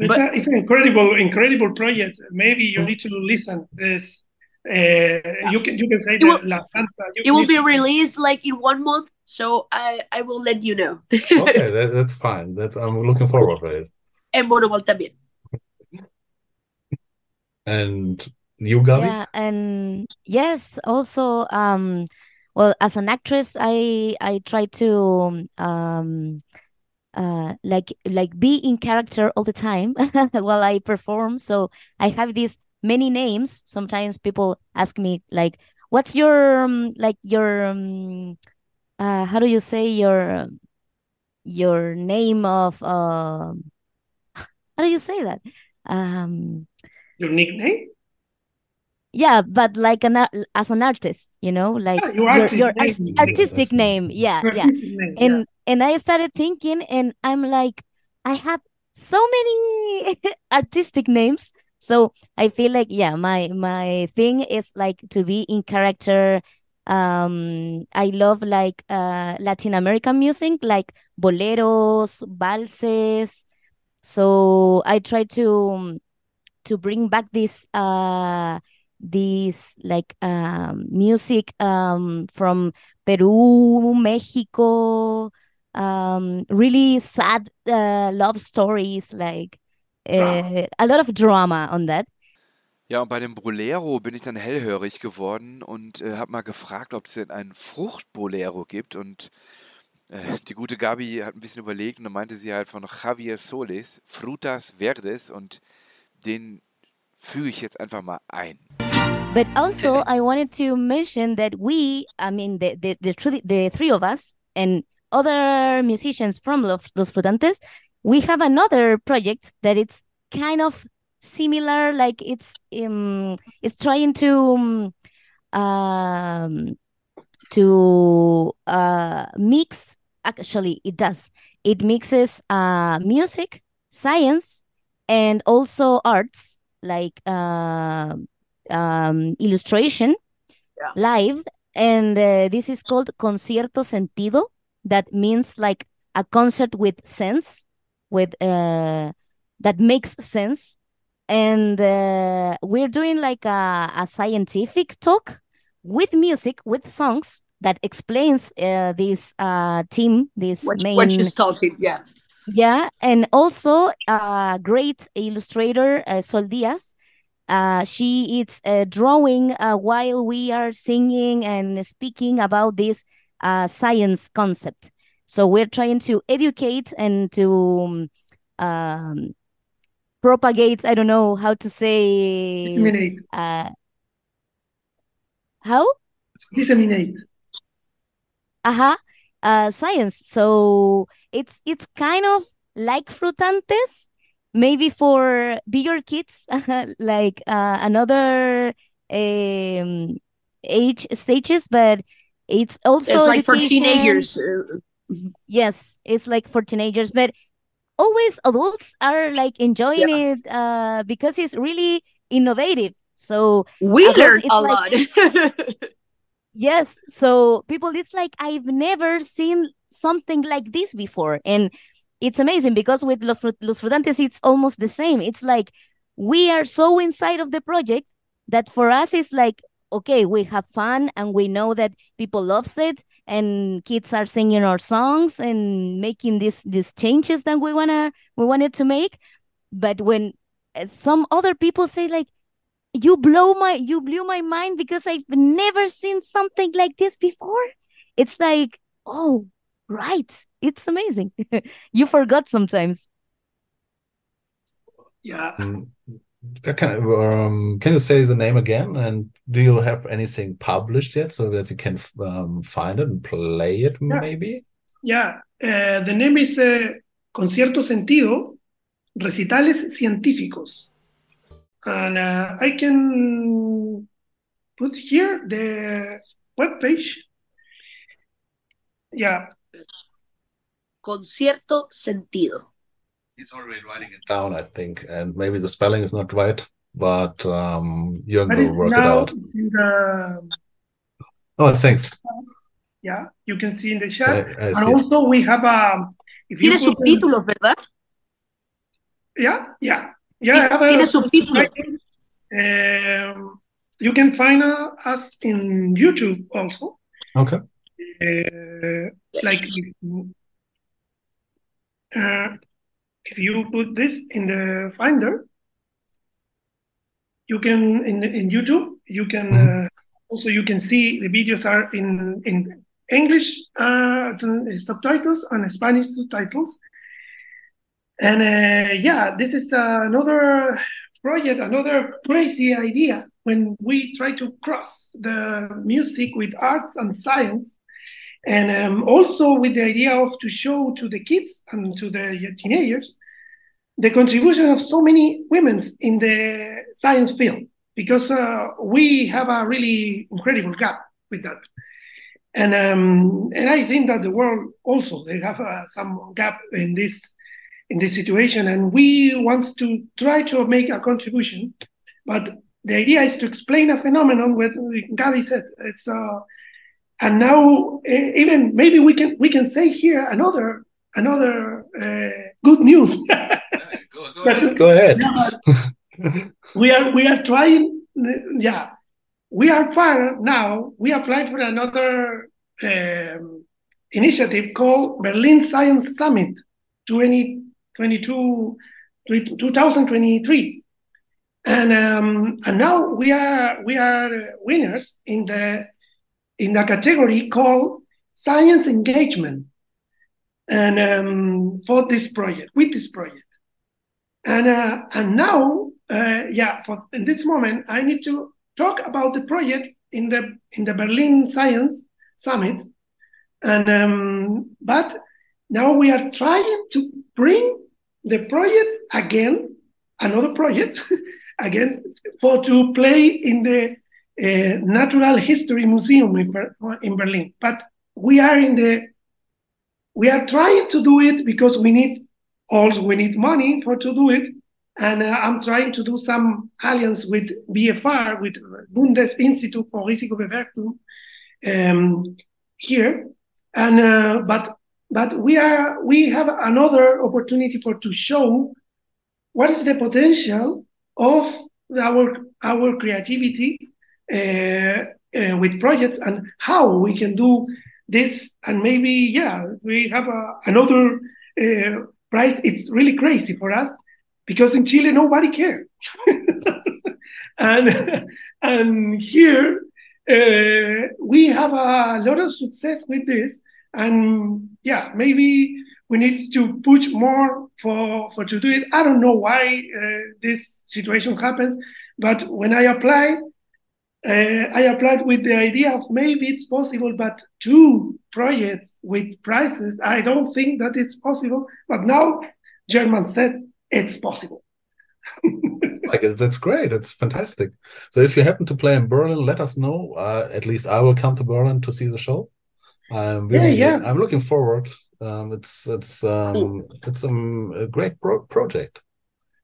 It's, but, a, it's an incredible, incredible project. Maybe you need to listen. This uh, you can you can say it will, La Santa. it will be to... released like in one month, so I I will let you know. okay, that, that's fine. That's I'm looking forward for it. En Bonobol también. And you, Gabi? Yeah, and yes, also, um, well, as an actress, I I try to um, uh, like like be in character all the time while I perform. So I have these many names. Sometimes people ask me like, "What's your um, like your um, uh, how do you say your your name of uh, how do you say that?" Um, your nickname? Yeah, but like an as an artist, you know, like yeah, your, your, your name. artistic name. Yeah, yeah. Name, and yeah. and I started thinking, and I'm like, I have so many artistic names. So I feel like yeah, my my thing is like to be in character. Um, I love like uh Latin American music, like boleros, valses. So I try to to bring back this uh this like um, music um, from Peru, Mexico, um, really sad uh, love stories, like uh, a lot of drama on that. Ja, und bei dem Bolero bin ich dann hellhörig geworden und äh, habe mal gefragt, ob es denn einen Fruchtbolero gibt. Und äh, die gute Gabi hat ein bisschen überlegt und dann meinte sie halt von Javier Solis, Frutas Verdes und den füge ich jetzt einfach mal ein. But also, I wanted to mention that we, I mean, the the the, three- the three of us and other musicians from Los, Los we have another project that it's kind of similar. Like it's um, it's trying to um, um to uh mix. Actually, it does. It mixes uh music, science, and also arts like uh, um, illustration Yeah. live and uh, this is called concierto sentido that means like a concert with sense with uh, that makes sense and uh, we're doing like a, a scientific talk with music with songs that explains uh, this uh, team this main what you started, yeah. yeah, and also a great illustrator, uh, Sol Diaz. Uh, she is uh, drawing uh, while we are singing and speaking about this uh, science concept. So we're trying to educate and to um, propagate. I don't know how to say. Disseminate. Uh, how? Disseminate. uh-huh uh science so it's it's kind of like frutantes maybe for bigger kids like uh, another um age stages but it's also It's like for teenagers. uh, yes it's like for teenagers but always adults are like enjoying it uh because it's really innovative so we learned a like- lot. Yes. So people, it's like I've never seen something like this before. And it's amazing because with Los, Los Frutantes, it's almost the same. It's like we are so inside of the project that for us, it's like, okay, we have fun and we know that people loves it and kids are singing our songs and making these these changes that we wanna we wanted to make. But when uh, some other people say like, you blow my you blew my mind because I've never seen something like this before. It's like, oh, right. It's amazing. you forgot sometimes. Yeah. Mm, Can, um, can you say the name again? And do you have anything published yet so that we can um, find it and play it, Yeah. maybe? Yeah, uh, the name is uh, Concierto Sentido, Recitales Científicos. And uh, I can put here the web page. Yeah, Concierto sentido. He's already writing it down, I think, and maybe the spelling is not right, but um, Jürgen that will is work it out. the, Oh, thanks. yeah, you can see in the chat. I And see it. also we have a, if you Tiene put subtítulos, ¿verdad? Yeah, yeah, yeah. I Tiene subtítulos. Um, you can find uh, us in YouTube also. Okay. Uh, like uh, if you put this in the finder, you can in in YouTube you can uh, also you can see the videos are in in English uh, subtitles and Spanish subtitles. And uh, yeah, this is another project, another crazy idea when we try to cross the music with arts and science, and um, also with the idea of to show to the kids and to the teenagers the contribution of so many women in the science field, because uh, we have a really incredible gap with that. And um, and I think that the world also they have uh, some gap in this in this situation, and we want to try to make a contribution. But the idea is to explain a phenomenon. What Gabi said, it's uh, and now eh, even maybe we can we can say here another another uh, good news. Go ahead. we are we are trying yeah, we are part now. We applied for another um, initiative called Berlin Science Summit 2022 2023 and um, and now we are we are winners in the in the category called science engagement. And um, for this project with this project. And uh, and now uh, yeah for in this moment i need to talk about the project in the in the berlin science summit. And um, but now we are trying to bring the project again another project again for to play in the natural history museum in, in berlin. But we are in the we are trying to do it because we need also we need money for to do it. And uh, i'm trying to do some alliance with bfr with bundesinstitut for risikobewertung um, here. And uh, but but we are we have another opportunity for to show what is the potential of our our creativity with projects and how we can do this. And maybe yeah we have a, another uh, prize it's really crazy for us because in chile nobody cares. And and here uh, we have a lot of success with this. And yeah maybe we need to push more for for to do it. I don't know why uh, this situation happens but when i applied uh, i applied with the idea of maybe it's possible but two projects with prizes i don't think that it's possible. But now german said it's possible. Like that's great. That's fantastic. So if you happen to play in berlin let us know. Uh, at least i will come to berlin to see the show. I'm really yeah, yeah. i'm looking forward. Um, it's it's um, it's um, a great pro project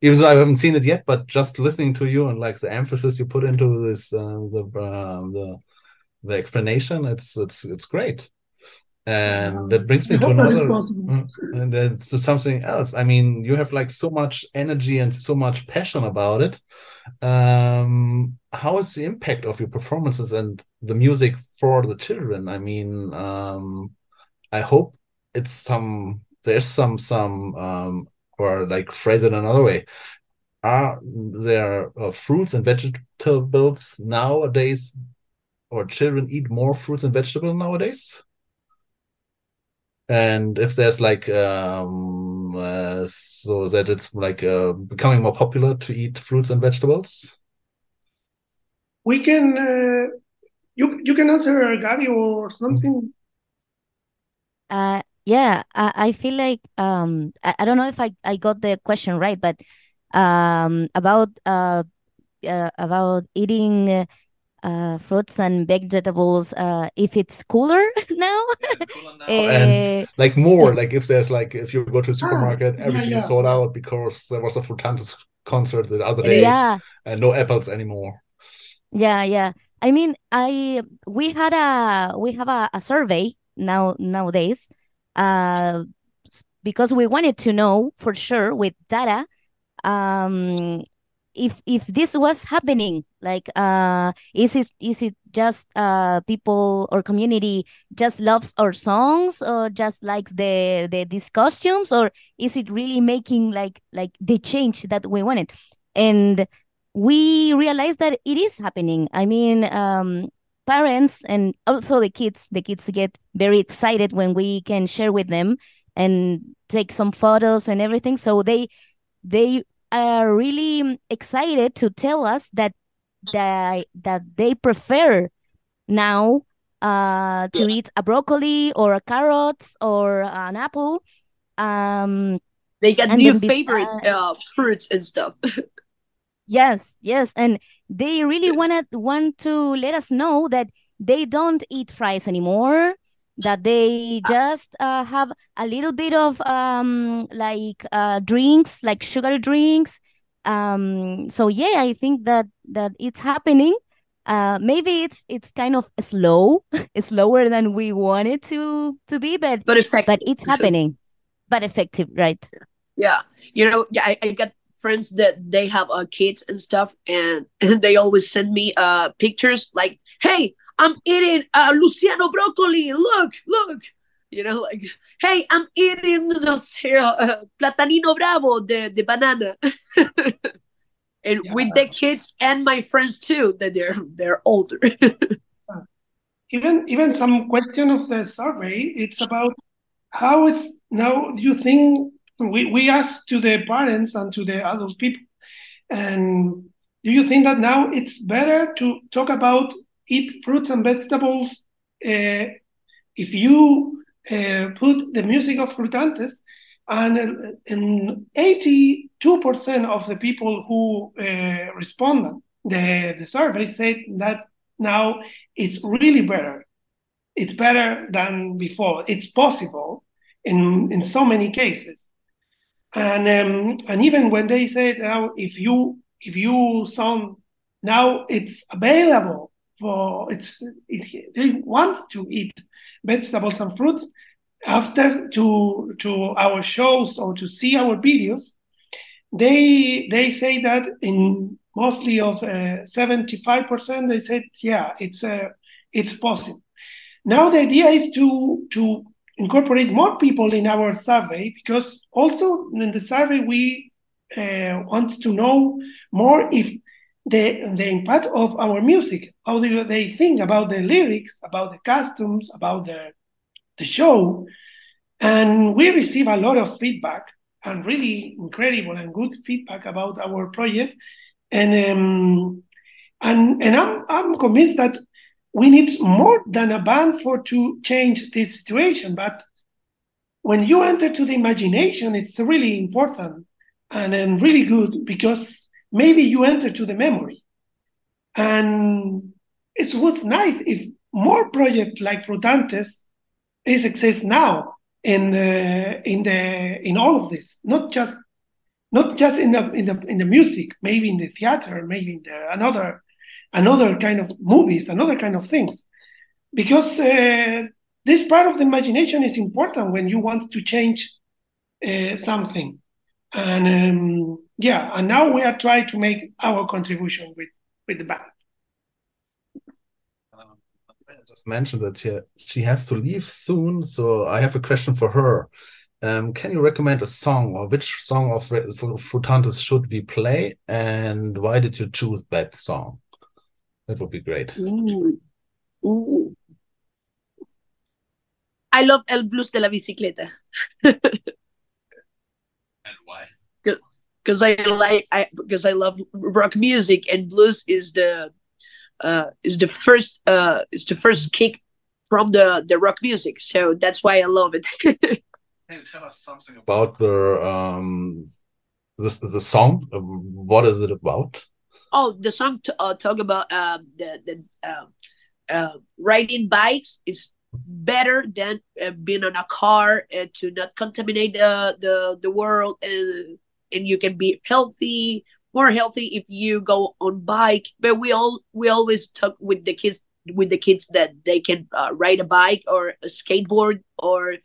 even though i haven't seen it yet but just listening to you and like the emphasis you put into this uh, the um, the the explanation it's it's it's great. And that brings me I to hope that is another and then to something else. I mean you have like so much energy and so much passion about it. Um how is the impact of your performances and the music for the children? I mean um i hope it's some there's some some um or like phrase it another way. Are there uh, fruits and vegetables nowadays or children eat more fruits and vegetables nowadays? And if there's like um uh, so that it's like uh, becoming more popular to eat fruits and vegetables? We can uh, you you can answer Gabi or something. Uh, yeah, I, I feel like um, I, I don't know if I, I got the question right, but um, about uh, uh about eating uh fruits and vegetables uh if it's cooler now. Eh, and like more like if there's like if you go to a supermarket yeah, everything yeah. is sold out because there was a frutantes concert the other days yeah, and no apples anymore yeah, yeah. I mean, I we had a we have a, a survey now nowadays, uh, because we wanted to know for sure with data, um, if if this was happening, like, uh, is it is it just uh people or community just loves our songs or just likes the the these costumes or is it really making like like the change that we wanted? And we realized that it is happening. I mean, um, parents and also the kids, the kids get very excited when we can share with them and take some photos and everything. So they they are really excited to tell us that that that they prefer now uh to eat a broccoli or a carrot or an apple um They get new favorite uh, uh, fruits and stuff. Yes, yes, and they really wanna want to let us know that they don't eat fries anymore, that they just uh, have a little bit of um like uh drinks, like sugary drinks. Um, so yeah, I think that that it's happening. Uh, maybe it's it's kind of slow, slower than we want it to to be, but but effective. but it's happening, but effective, right? Yeah, you know, yeah, I, I got friends that they have uh, kids and stuff, and, and they always send me uh pictures like, "Hey, I'm eating uh, Luciano broccoli. Look, look." You know, like, "Hey, I'm eating sé, uh, platanino bravo, the the banana." and yeah. with the kids and my friends too, that they're they're older. even even some question of the survey, it's about how it's now. Do you think we we asked to the parents and to the adult people, and do you think that now it's better to talk about eat fruits and vegetables uh, if you uh, put the music of Frutantes and, and 82% of the people who uh, responded the, the survey said that now it's really better. It's better than before. It's possible in in so many cases and um, and even when they say now if you if you sound now it's available for it's it, they want to eat vegetables and fruits after to to our shows or to see our videos. They they say that in mostly of uh, 75% they said yeah it's uh, it's possible. Now the idea is to to incorporate more people in our survey because also in the survey we uh, want to know more if the the impact of our music how do they think about the lyrics about the costumes about the the show. And we receive a lot of feedback and really incredible and good feedback about our project. And um, and and I'm I'm convinced that we need more than a band for to change this situation. But when you enter to the imagination, it's really important and, and really good because maybe you enter to the memory. And it's what's nice if more projects like Frutantes is exist now in the in the in all of this, not just not just in the in the in the music, maybe in the theater, maybe in the another another kind of movies, another kind of things, because uh, this part of the imagination is important when you want to change uh, something. And um, yeah, and now we are trying to make our contribution with with the band. Um, just mentioned that she, she has to leave soon, so I have a question for her. Um, can you recommend a song or which song of Frutantes should we play and why did you choose that song? That would be great. Ooh. Ooh. I love El Blues de la Bicicleta. and why? Because I like I because I love rock music and blues is the uh is the first uh is the first kick from the the rock music. So that's why I love it. Can you tell us something about the um the the song? What is it about? Oh the song to, uh, talk about uh, the the uh, uh, riding bikes is better than uh, being on a car uh, to not contaminate the, the the world and and you can be healthy more healthy if you go on bike. But we all we always talk with the kids with the kids that they can uh, ride a bike or a skateboard or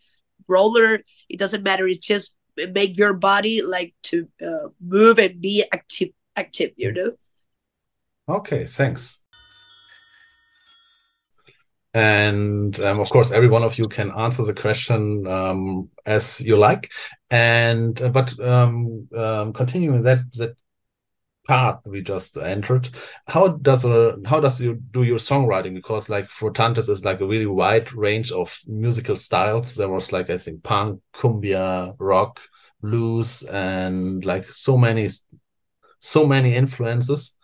roller. It doesn't matter. It's just make your body like to uh, move and be active active you know Okay, thanks. And um, of course, every one of you can answer the question um, as you like. And uh, but um, um, continuing that that path we just entered, how does a how does you do your songwriting? Because like Frutantes is like a really wide range of musical styles. There was like I think punk, cumbia, rock, blues, and like so many so many influences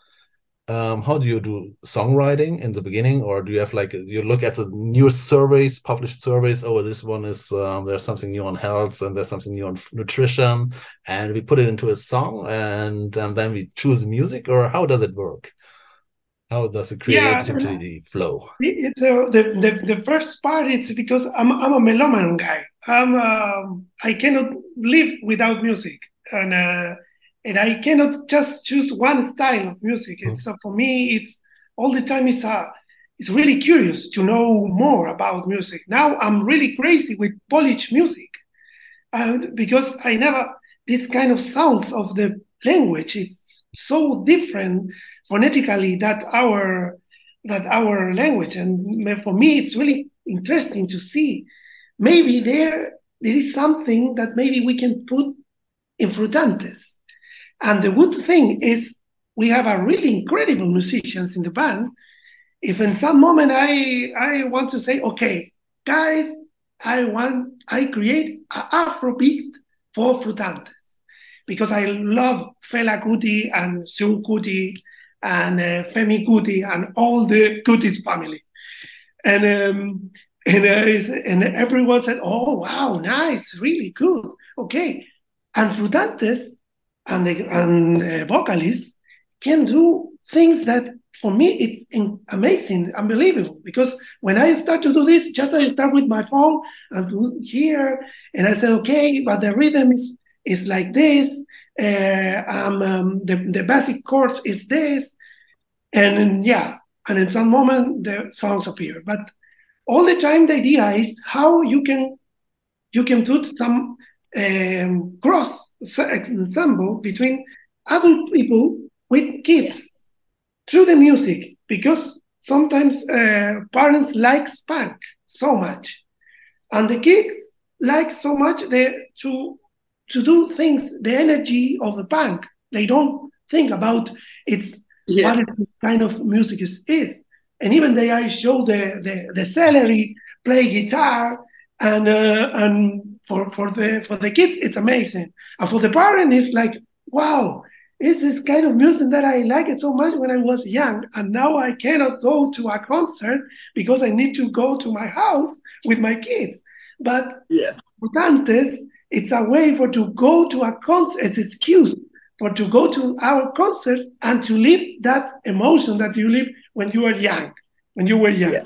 um, how do you do songwriting in the beginning or do you have like you look at the new surveys published surveys oh this one is um, there's something new on health and there's something new on nutrition and we put it into a song and um, then we choose music or how does it work? How does the creativity yeah, flow? It's uh, the, the the first part it's because i'm, I'm a meloman guy. I'm um, i cannot live without music. And uh, and I cannot just choose one style of music. And so for me, it's all the time. It's uh, it's really curious to know more about music. Now I'm really crazy with Polish music, and because I never this kind of sounds of the language. It's so different phonetically that our that our language. And for me, it's really interesting to see. Maybe there there is something that maybe we can put in Frutantes. And the good thing is we have a really incredible musicians in the band. If in some moment I I want to say, okay, guys, I want I create an Afrobeat for Frutantes because I love Fela Kuti and Seun Kuti and uh, Femi Kuti and all the Kuti's family. And um, and, uh, and everyone said, "Oh, wow, nice, really good, okay." And Frutantes and the and uh, vocalists can do things that for me it's amazing, unbelievable. Because when I start to do this, just I start with my phone and here, and I say, "Okay," but the rhythm is, is like this. Uh, um, um, the the basic chords is this, and yeah, and in some moment the songs appear, but all the time the idea is how you can you can put some um, cross ensemble between adult people with kids through the music because sometimes uh, parents like punk so much. And the kids like so much the, to to do things the energy of the punk. They don't think about its yeah. what kind of music is, is. And even they I show the the, the celery play guitar and uh, and for for the for the kids it's amazing and for the parent it's like wow it's this kind of music that I like it so much when I was young and now I cannot go to a concert because I need to go to my house with my kids but yeah Dantes, it's a way for to go to a concert it's excuse for to go to our concerts and to live that emotion that you live when you are young, when you were young. Yeah.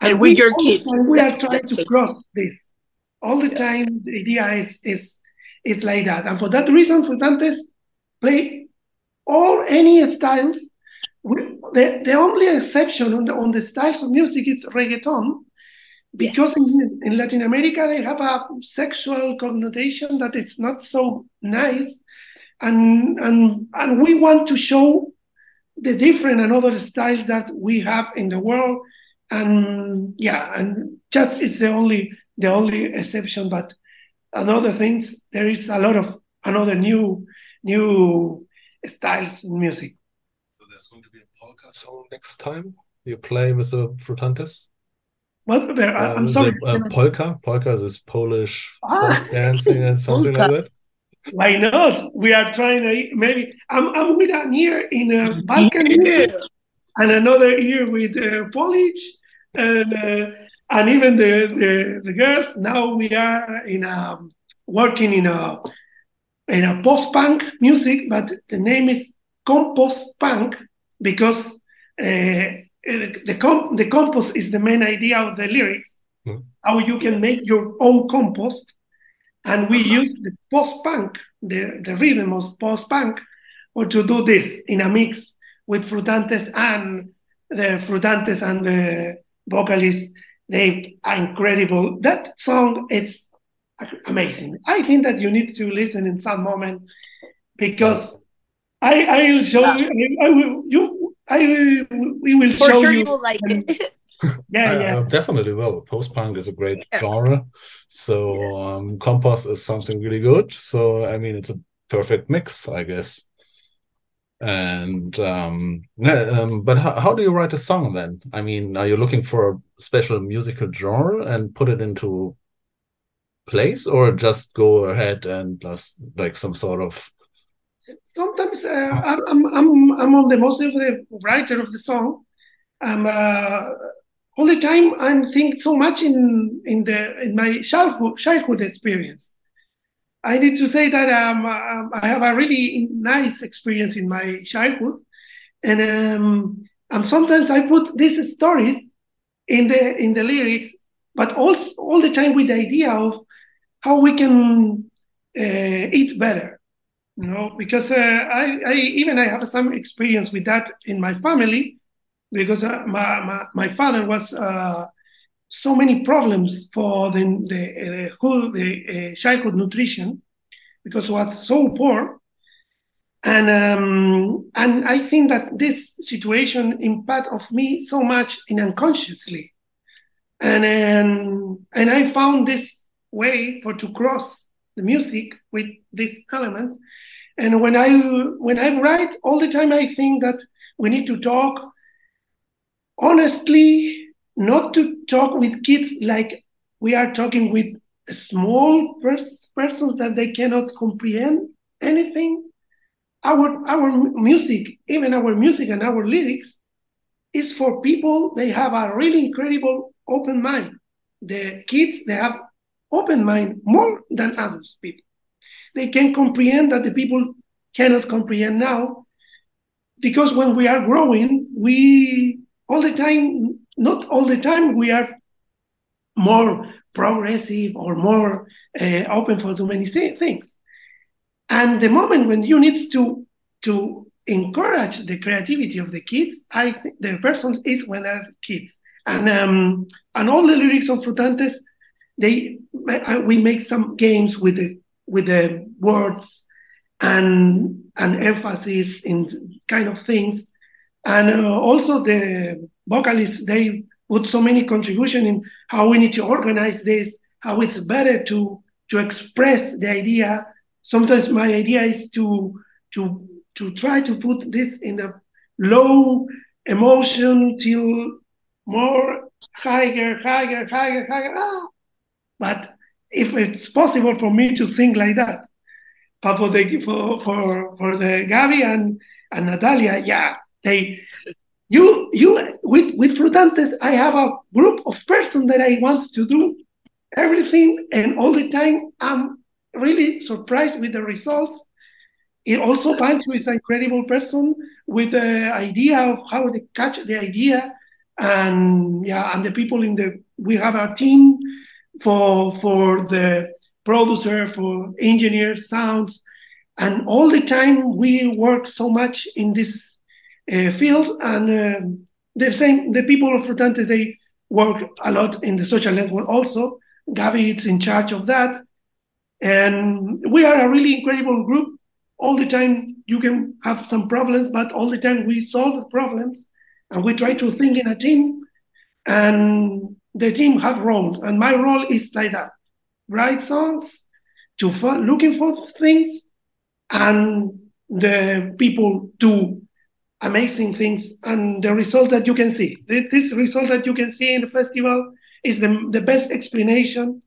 And, and with your kids. We are trying to cross this. All the yeah. time, the idea is, is, is like that. And for that reason, Frutantes play all any styles. The, the only exception on the, on the styles of music is reggaeton, because yes. in, in, Latin America they have a sexual connotation that it's not so nice, and and and we want to show the different and other styles that we have in the world and yeah and just it's the only the only exception but another things there is a lot of another new new styles in music so there's going to be a polka song next time you play with the frutantes what uh, i'm sorry the, uh, polka polka is polish ah. dancing and something like that why not? We are trying to maybe. I'm, I'm with an ear in a Balkan yeah. and another ear with uh, Polish and uh, and even the, the the girls. Now we are in a working in a in a post punk music, but the name is compost punk because uh, the comp- the compost is the main idea of the lyrics. Mm. How you can make your own compost and we use the post-punk, the, the rhythm of post-punk, or to do this in a mix with Frutantes and the Frutantes and the vocalists. They are incredible. That song, it's amazing. I think that you need to listen in some moment because I I will show yeah. you. I, I will you. I we will For show sure you. you will like it. yeah, yeah, uh, definitely will. Post punk is a great yeah. genre, so yes. um, compost is something really good. So I mean, it's a perfect mix, I guess. And um, um but how, how do you write a song then? I mean, are you looking for a special musical genre and put it into place, or just go ahead and just like some sort of sometimes uh, I'm, I'm I'm on the most of the writer of the song. I'm uh, all the time I'm thinking so much in in the in my childhood childhood experience. I need to say that um, um, I have a really nice experience in my childhood, and um, and sometimes I put these stories in the in the lyrics, but also all the time with the idea of how we can uh, eat better, you know, because uh, I, I even I have some experience with that in my family because uh, my, my, my father was uh, so many problems for the the, uh, whole, the uh, childhood nutrition because it was so poor. And um, and I think that this situation impact of me so much in unconsciously, and and and I found this way for to cross the music with this element, and when I when I write all the time, I think that we need to talk honestly, not to talk with kids like we are talking with small pers- persons that they cannot comprehend anything our our music, even our music and our lyrics, is for people they have a really incredible open mind. The kids they have open mind more than adults people. They can comprehend that the people cannot comprehend now, because when we are growing, we all the time, not all the time, we are more progressive or more uh, open for too many things. And the moment when you need to to encourage the creativity of the kids, I think the person is when they're kids. And um, and all the lyrics of Frutantes, they we make some games with the with the words and and emphasis in kind of things. And uh, also the vocalists, they put so many contribution in how we need to organize this, how it's better to to express the idea sometimes my idea is to to to try to put this in the low emotion till more higher, higher, higher, higher. Ah. But if it's possible for me to sing like that, but for the for for for the Gaby and and Natalia, yeah, they you you with with Frutantes, I have a group of person that I want to do everything and all the time. I'm really surprised with the results. It also Pancho is an incredible person with the idea of how they catch the idea, and yeah, and the people in the we have a team for for the producer, for engineers, sounds, and all the time we work so much in this uh, field, and uh, the same the people of Frutantes they work a lot in the social network also. Gaby is in charge of that and we are a really incredible group. All the time you can have some problems, but all the time we solve the problems and we try to think in a team. And the team have roles, and my role is like that: write songs, to looking for things, and the people do amazing things. And the result that you can see, this result that you can see in the festival, is the, the best explanation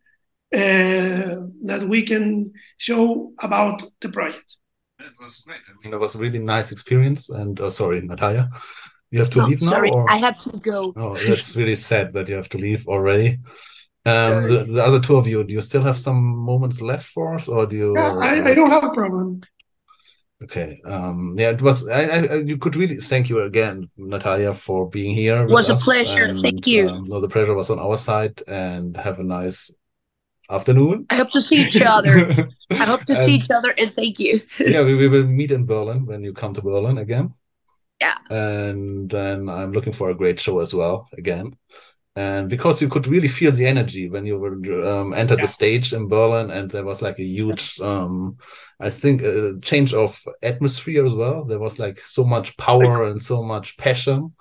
uh, that we can show about the project. It was great. I mean, it was a really nice experience. And uh, sorry, Natalia, you have to No, leave now. sorry, or- I have to go. Oh, that's really sad that you have to leave already. Um, the, the other two of you, do you still have some moments left for us, or do you? Yeah, I, I don't have a problem. Okay. Um, yeah, it was. I, I, you could really thank you again, Natalia, for being here. with Was a pleasure. Thank you. Um, no, the pleasure was on our side, and have a nice afternoon. I hope to see each other. I hope to see each other, and thank you. yeah, we, we will meet in Berlin when you come to Berlin again. Yeah. And then I'm looking for a great show as well again. And because you could really feel the energy when you were um, entered the stage in Berlin, and there was like a huge, um, I think, a change of atmosphere as well. There was like so much power and so much passion,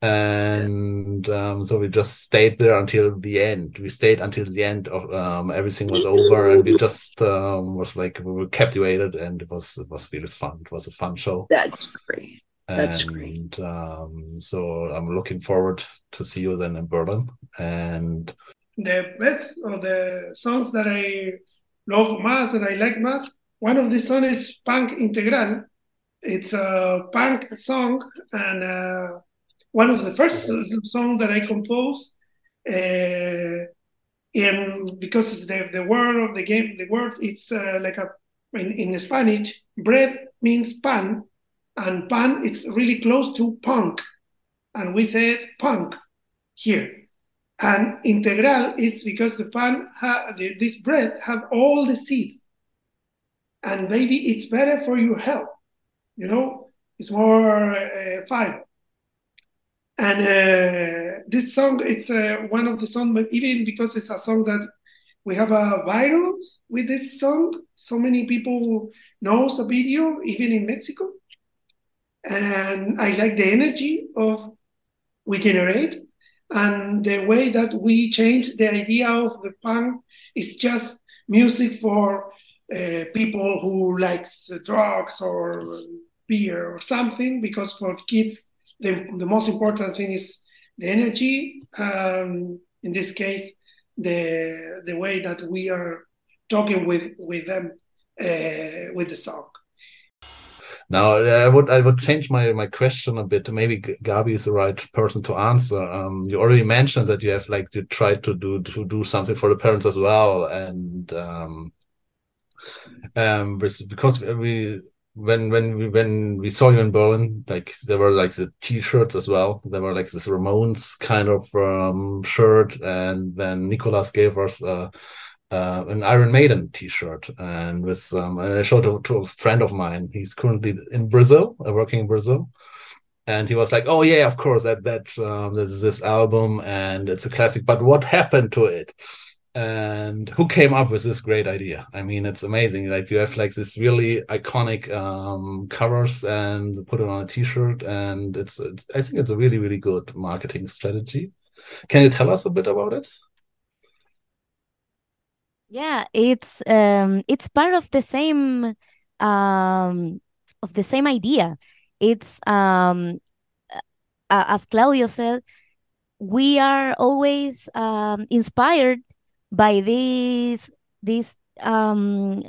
and um, so we just stayed there until the end. We stayed until the end of um, everything was over, and we just um, was like we were captivated, and it was it was really fun. It was a fun show. That's great. And That's great. um, so I'm looking forward to see you then in Berlin. And The best of the songs that I love más and I like much, one of the songs is Punk Integral. It's a punk song and uh, one of the first songs that I composed. Uh, in because it's the the word of the game, the word it's uh, like a in, in Spanish, bread means pan, and pan it's really close to punk, and we said punk here. And integral is because the pan, ha- the, this bread have all the seeds, and maybe it's better for your health. You know, it's more uh. And uh, this song, it's uh, one of the songs, but even because it's a song that we have a viral with this song. So many people knows the video, even in Mexico. And I like the energy of we generate and the way that we change the idea of the punk is just music for uh, people who likes drugs or beer or something because for kids the, the most important thing is the energy um, in this case the the way that we are talking with with them uh, with the song now I would I would change my my question a bit. Maybe Gabi is the right person to answer. Um, you already mentioned that you have like you try to do to do something for the parents as well, and um, um, because we when when we when we saw you in Berlin, like there were like the T-shirts as well. There were like this Ramones kind of um, shirt, and then Nicolas gave us. Uh, uh, an Iron Maiden T-shirt, and with um, and I showed it to a friend of mine. He's currently in Brazil, uh, working in Brazil, and he was like, "Oh yeah, of course that that um, there's this album and it's a classic, but what happened to it?" And who came up with this great idea? I mean, it's amazing. Like you have like this really iconic um, covers and put it on a T-shirt, and it's, it's I think it's a really really good marketing strategy. Can you tell us a bit about it? Yeah, it's um it's part of the same um of the same idea. It's um as Claudio said, we are always um inspired by these these um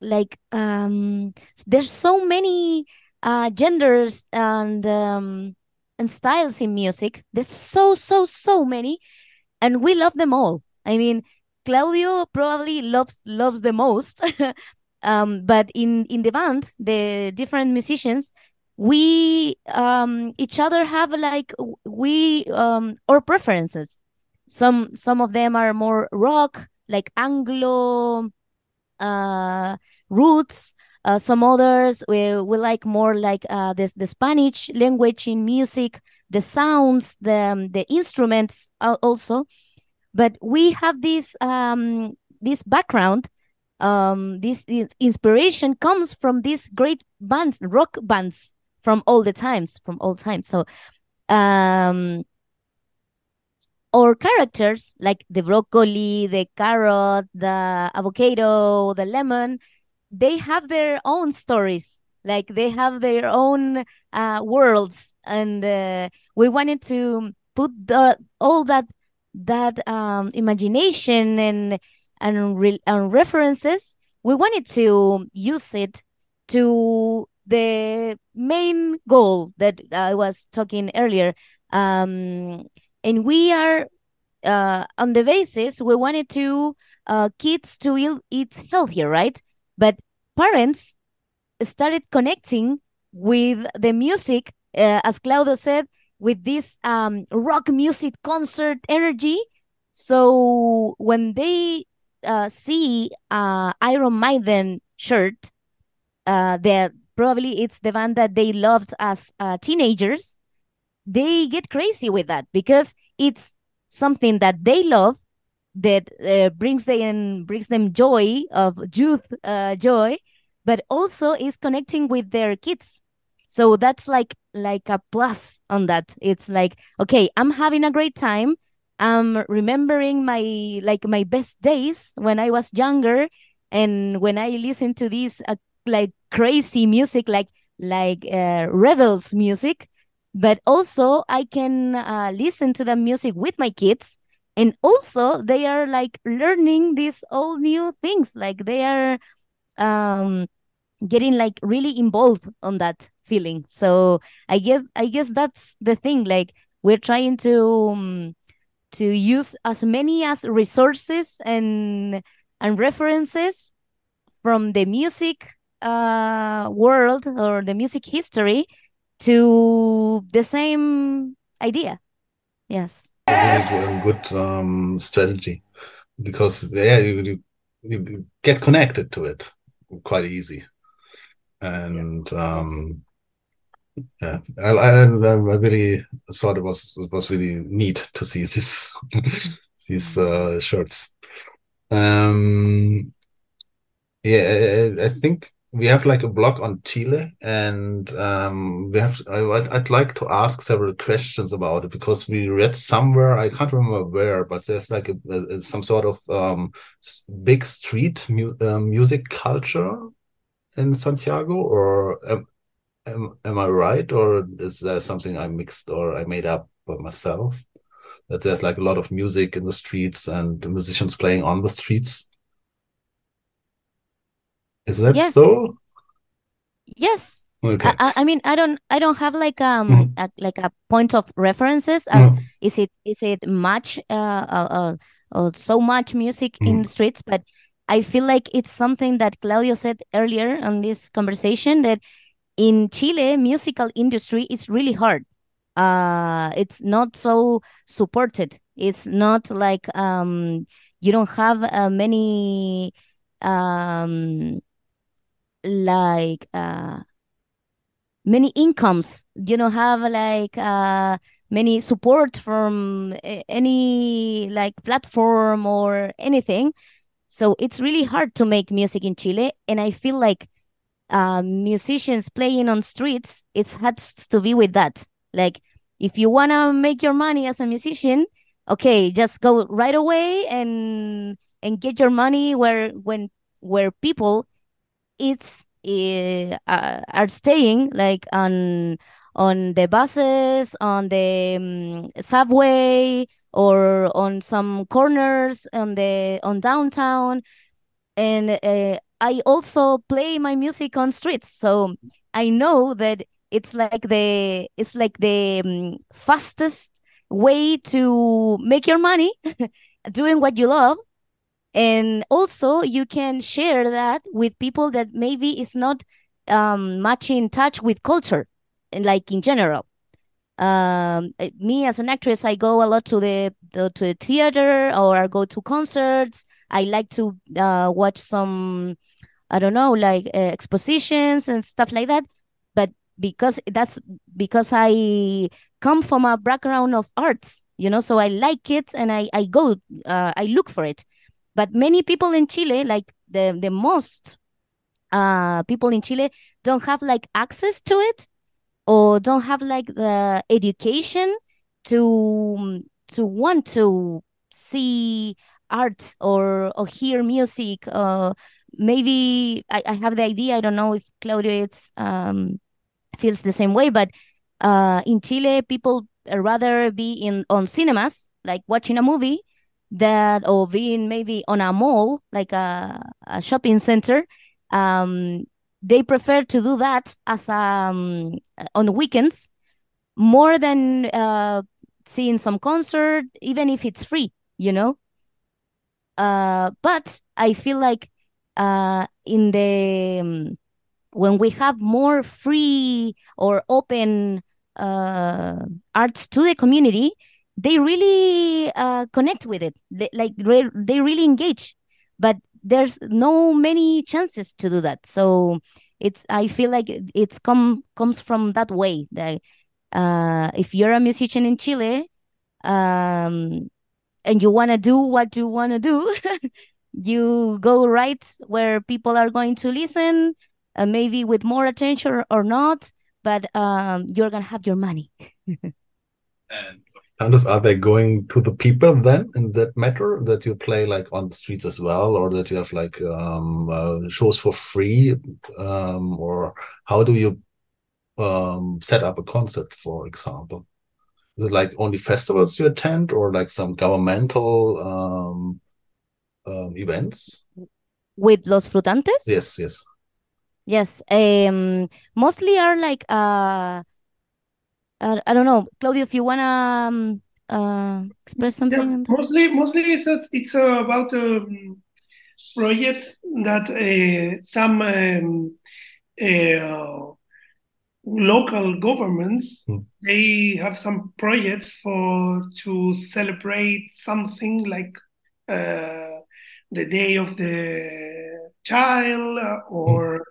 like um there's so many uh genders and um and styles in music. There's so so so many and we love them all. I mean, Claudio probably loves loves the most. um, but in in the band, the different musicians, we um, each other have like we um, our preferences. Some some of them are more rock, like Anglo uh, roots. Uh, some others we, we like more like uh, this the Spanish language in music, the sounds, the the instruments also but we have this um, this background um, this, this, inspiration comes from these great bands rock bands from all the times from all times. So um or characters like the broccoli the carrot the avocado the lemon they have their own stories. Like they have their own uh, worlds. And uh, we wanted to put the, all that that um, imagination and and, re- and references, we wanted to use it to the main goal that I was talking earlier. Um, and we are uh, on the basis we wanted to uh, kids to eat healthier, right? But parents started connecting with the music, uh, as Claudio said, with this um, rock music concert energy. So when they uh, see uh, Iron Maiden shirt, uh, that probably it's the band that they loved as uh, teenagers, they get crazy with that because it's something that they love that uh, brings them brings them joy of youth uh, joy, but also is connecting with their kids so that's like like a plus on that. It's like okay i'm having a great time. I'm remembering my like my best days when i was younger. And when i listen to this uh, like crazy music like like uh, rebels music but also i can uh, listen to the music with my kids. And also they are like learning these all new things. Like they are um getting like really involved on that feeling. So i guess i guess that's the thing like we're trying to um, to use as many as resources and and references from the music uh world or the music history to the same idea. Yes. A good um strategy because yeah you, you you get connected to it quite easy and um, yeah, I, I, I really thought it was it was really neat to see this these uh, shirts. Um, yeah, I, I think we have like a blog on Chile, and um, we have. I, would I'd like to ask several questions about it because we read somewhere I can't remember where, but there's like a, a some sort of um, big street mu uh, music culture in Santiago, or am, am, am I right, or is there something I mixed or I made up by myself? That there's like a lot of music in the streets and the musicians playing on the streets. Is that Yes. so? Yes. Okay. I, I mean I don't I don't have like um Mhm. a, like a point of references as Mhm. is it is it much uh, uh, uh, uh so much music in Mhm. the streets but I feel like it's something that Claudio said earlier on this conversation that in Chile musical industry is really hard. Uh it's not so supported. It's not like um you don't have uh, many um like uh many incomes. You don't have like uh many support from any like platform or anything so it's really hard to make music in chile and i feel like uh musicians playing on streets it has to be with that. Like if you want to make your money as a musician okay just go right away and and get your money where when where people it's uh, uh, are staying like on on the buses on the um, subway or on some corners on the on downtown. And uh, i also play my music on streets. So i know that it's like the it's like the um, fastest way to make your money doing what you love. And also you can share that with people that maybe is not um, much in touch with culture and like in general um uh, me as an actress i go a lot to the, the to the theater or i go to concerts. I like to uh, watch some i don't know like uh, expositions and stuff like that. But because that's because i come from a background of arts you know so i like it and i i go uh, i look for it. But many people in chile like the the most uh people in chile don't have like access to it or don't have like the education to to want to see art or or hear music uh maybe I, I have the idea i don't know if claudio it's um feels the same way but uh in chile people rather be in on cinemas like watching a movie that or being maybe on a mall like a, a shopping center um they prefer to do that as um on weekends more than uh seeing some concert even if it's free you know? Uh but i feel like uh in the um, when we have more free or open uh arts to the community they really uh connect with it. They, like they really engage. But there's no many chances to do that. So it's i feel like it- it's come comes from that way that uh if you're a musician in chile um and you want to do what you want to do you go right where people are going to listen uh, maybe with more attention or, or not but um you're gonna have your money. And is- are they going to the people then in that matter that you play like on the streets as well, or that you have like um, uh, shows for free, um, or how do you um, set up a concert, for example? Is it like only festivals you attend, or like some governmental um, um, events? with los frutantes Yes, yes. yes um mostly are like uh uh, i don't know. Claudio if you wanna um, uh express something. Yeah, mostly, mostly it's a, it's uh, about um, projects that uh, some um, uh, local governments Hmm. they have some projects for to celebrate something like uh, the day of the child uh, or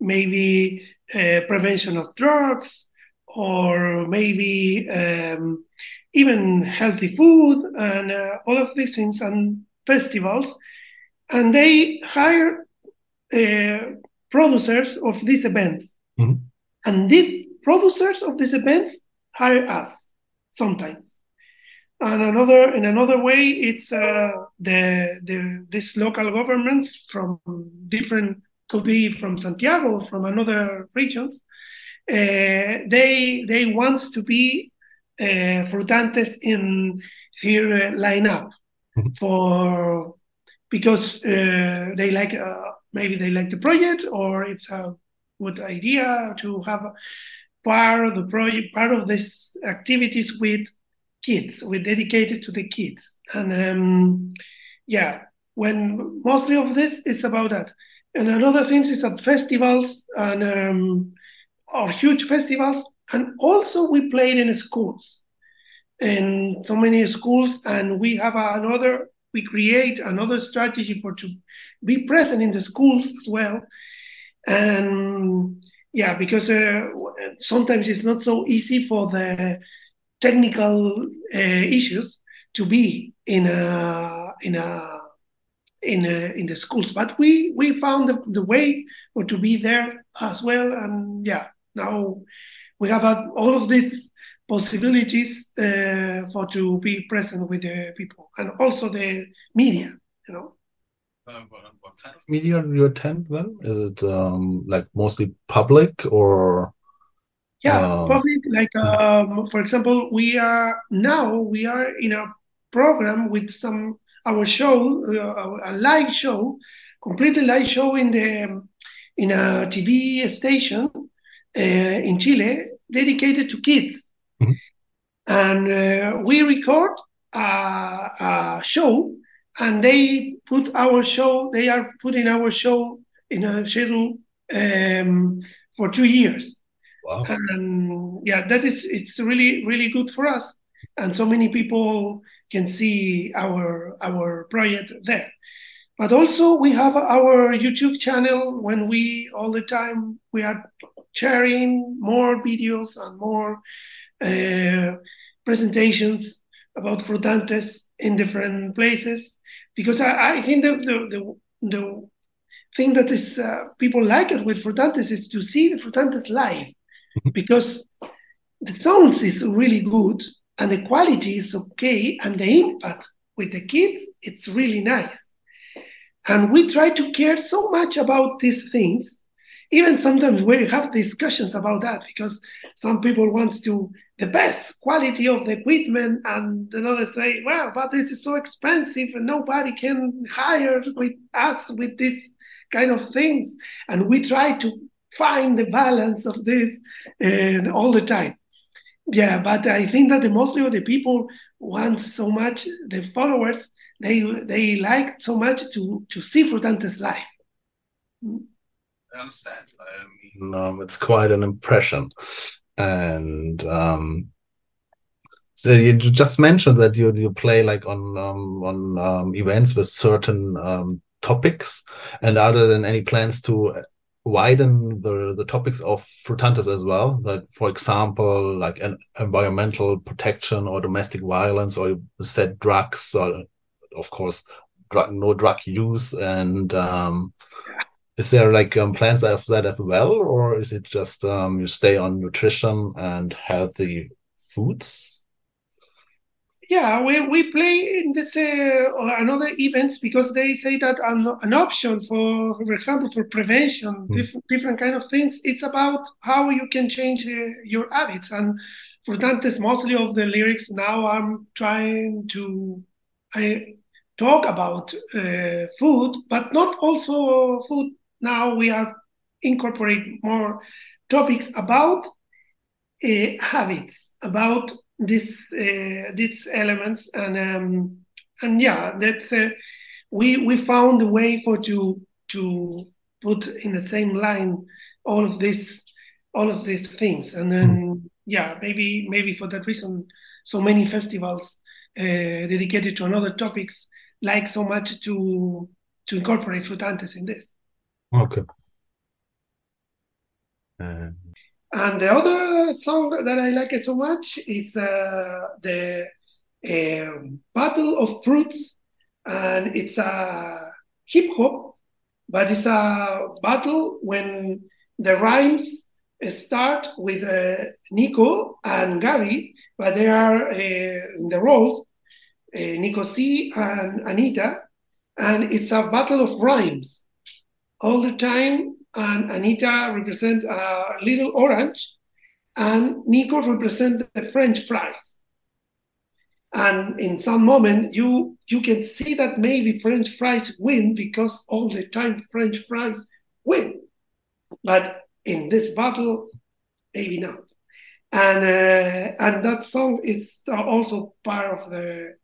maybe uh, prevention of drugs or maybe um, even healthy food and uh, all of these things and festivals and they hire uh, producers of these events, Mhm. and these producers of these events hire us sometimes. And another in another way, it's uh, the the these local governments from different could be from Santiago, from another regions. Uh, they they want to be uh, frutantes in their uh, lineup Mhm. for because uh, they like uh, maybe they like the project or it's a good idea to have part of the project part of this activities with kids with dedicated to the kids and um, yeah when mostly of this is about that and another things is at festivals and um, or huge festivals and also we played in schools. In so many schools and we have another we create another strategy for to be present in the schools as well. And yeah because uh, sometimes it's not so easy for the technical uh, issues to be in a in a in a, in the schools. But we we found the, the way for to be there as well and yeah now we have uh, all of these possibilities uh, for to be present with the people and also the media you know. What kind of media do you attend then? Is it um, like mostly public or yeah Um, public like um, for example we are now we are in a program with some our show uh, a live show completely live show in the in a tv station. uh, in chile dedicated to kids. Mhm. and uh, we record a, a show and they put our show they are putting our show in a schedule um, for two years. Wow? and yeah that is it's really really good for us. And so many people can see our our project there. But also we have our youtube channel. When we all the time we are sharing more videos and more uh, presentations about frutantes in different places. Because i, I think the, the the the thing that is uh, people like it with frutantes is to see the frutantes live. Because the sounds is really good and the quality is okay and the impact with the kids it's really nice. And we try to care so much about these things even sometimes we have discussions about that because some people want to the best quality of the equipment and another say well but this is so expensive and nobody can hire with us with this kind of things. And we try to find the balance of this and all the time. Yeah but i think that the mostly of the people want so much the followers they they like so much to to see frutantes live I understand. I mean, um, it's quite an impression. And um, so you just mentioned that you you play like on um, on um, events with certain um, topics, and other than any plans to widen the the topics of Frutantes as well, that for example, like an environmental protection or domestic violence, or said drugs, or of course, drug no drug use, and um, is there like um, plans of that as well, or is it just um, you stay on nutrition and healthy foods? yeah we, we play in this uh, or another events because they say that an, an option for for example for prevention Mm. different, different kind of things it's about how you can change uh, your habits and Frutantes mostly of the lyrics now i'm trying to i talk about uh, food but not also food now we are incorporate more topics about uh, habits about this uh, these elements and um, and yeah that's uh, we we found a way for to to put in the same line all of this all of these things. And then yeah maybe maybe for that reason so many festivals uh, dedicated to another topics like so much to to incorporate frutantes in this Okay. Uh, And the other song that I like it so much is uh, the um Battle of Fruits, and it's a hip hop, but it's a battle when the rhymes start with uh, Nico and Gaby, but they are uh, in the roles, uh, Nico C and Anita, and it's a battle of rhymes all the time. And Anita represents a little orange, and Nico represents the French fries. And in some moment, you you can see that maybe French fries win because all the time French fries win. But in this battle, maybe not. And uh, and that song is also part of the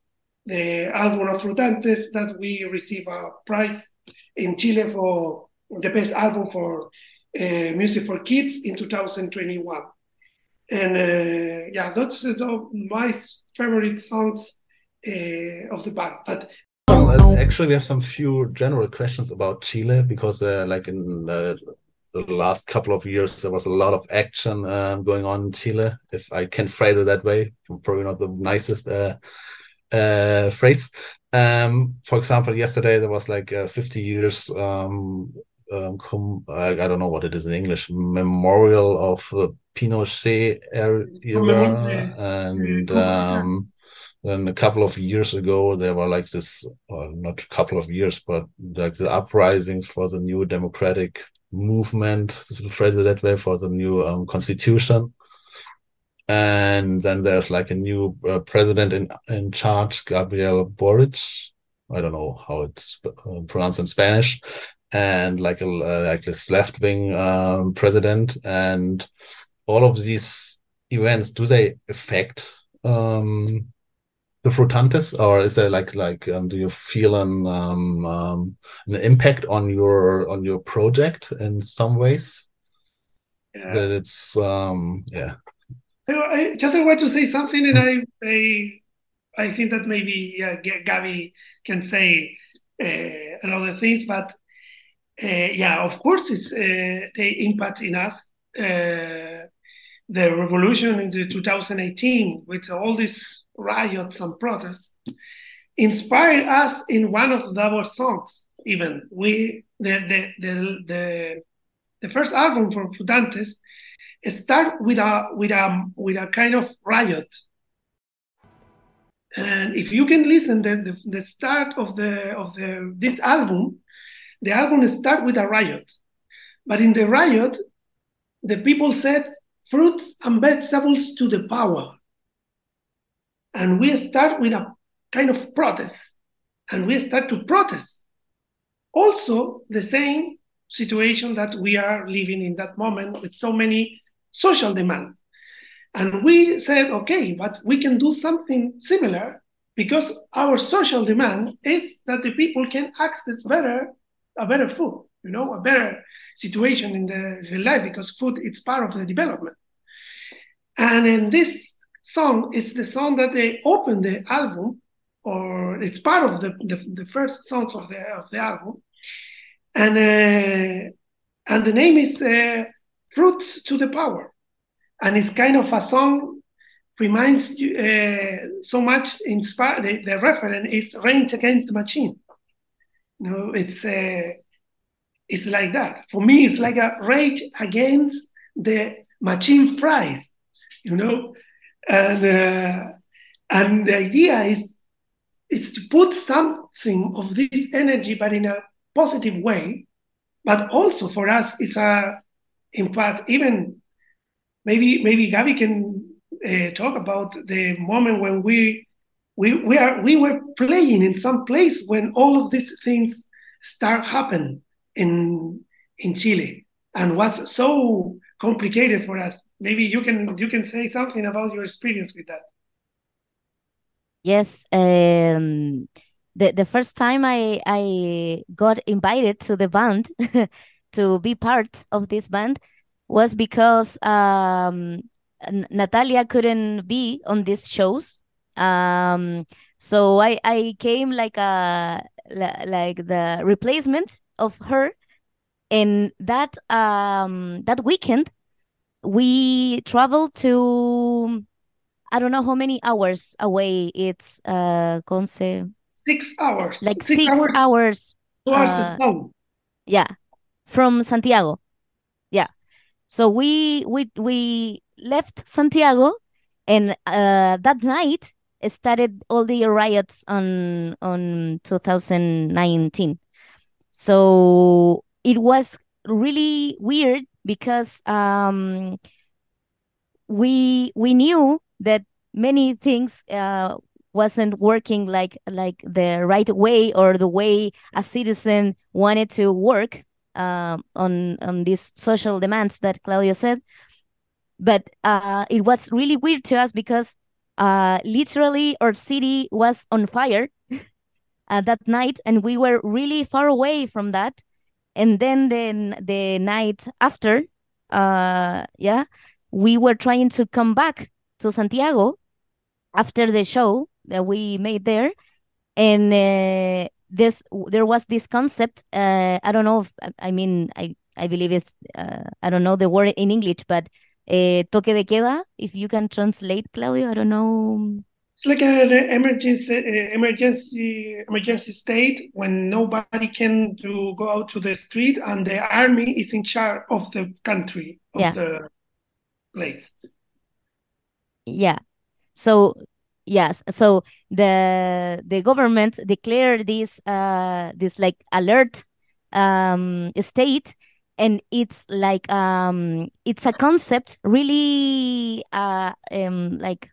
the album of Frutantes that we receive a prize in Chile for the best album for uh, music for kids in 2021. And uh, yeah, that's uh, my favorite songs uh, of the band. But actually, we have some few general questions about Chile because, uh, like in the last couple of years, there was a lot of action um, going on in Chile. If I can phrase it that way, probably not the nicest uh, uh, phrase. Um, for example, yesterday there was like uh, 50 years. Um, um, I, I, don't know what it is in English. Memorial of the Pinochet era, and um, then a couple of years ago there were like this, well, not a couple of years, but like the uprisings for the new democratic movement, to phrase it that way, for the new um, constitution and then there's like a new uh, president in in charge, Gabriel Boric. I don't know how it's uh, pronounced in Spanish, and like a uh, like this left wing um, president, and all of these events do they affect um, the frutantes, or is there like like um, do you feel an um, um, an impact on your on your project in some ways? Yeah. That it's um yeah I, just I want to say something, and I I, I think that maybe yeah, Gaby can say uh, another things, but uh, yeah, of course, it's uh, the impact in us. Uh, the revolution in the 2018 with all these riots and protests inspired us in one of our songs. Even we the the the the, the first album from Frutantes start with a with a with a kind of riot. And if you can listen the, the, the start of the of the this album, the album start with a riot. But in the riot, the people said fruits and vegetables to the power. And we start with a kind of protest. And we start to protest. Also, the same situation that we are living in that moment with so many social demands. And we said, okay, but we can do something similar because our social demand is that the people can access better a better food, you know, a better situation in the life because food is part of the development. And in this song is the song that they open the album, or it's part of the, the, the first songs of the of the album. And uh, and the name is uh, fruits to the power. And it's kind of a song reminds you uh, so much inspired. The, the reference is Rage Against the Machine. You know, it's it's like that. For me, it's like a rage against the machine fries. You know, and uh, and the idea is is to put something of this energy, but in a positive way. But also for us, it's a in fact, even maybe maybe Gaby can uh, talk about the moment when we we we are we were playing in some place when all of these things start happen in in Chile and what's so complicated for us. Maybe you can you can say something about your experience with that. Yes, um, the the first time I I got invited to the band to be part of this band was because um, Natalia couldn't be on these shows. Um, so I, I came like a like the replacement of her. And that um, that weekend, we traveled to I don't know how many hours away. It's uh, Conce. Six hours. Like six, six hours. hours Towards uh, south. yeah, from Santiago. Yeah. So we we we left Santiago, and uh, that night started all the riots on on 2019. So it was really weird because um, we we knew that many things uh, wasn't working like like the right way or the way a citizen wanted to work uh, on on these social demands that Claudio said. But uh, it was really weird to us because uh, literally our city was on fire that night, and we were really far away from that. And then the the night after, uh, yeah, we were trying to come back to Santiago after the show that we made there, and uh, this there was this concept. Uh, I don't know. If, I mean, I I believe it's uh, I don't know the word in English, but uh, toque de queda. If you can translate, Claudio, I don't know. It's like an emergency uh, emergency emergency state when nobody can to go out to the street and the army is in charge of the country of Yeah. the place. Yeah. So yes, so the the government declared this uh this like alert um state and it's like um it's a concept really uh um like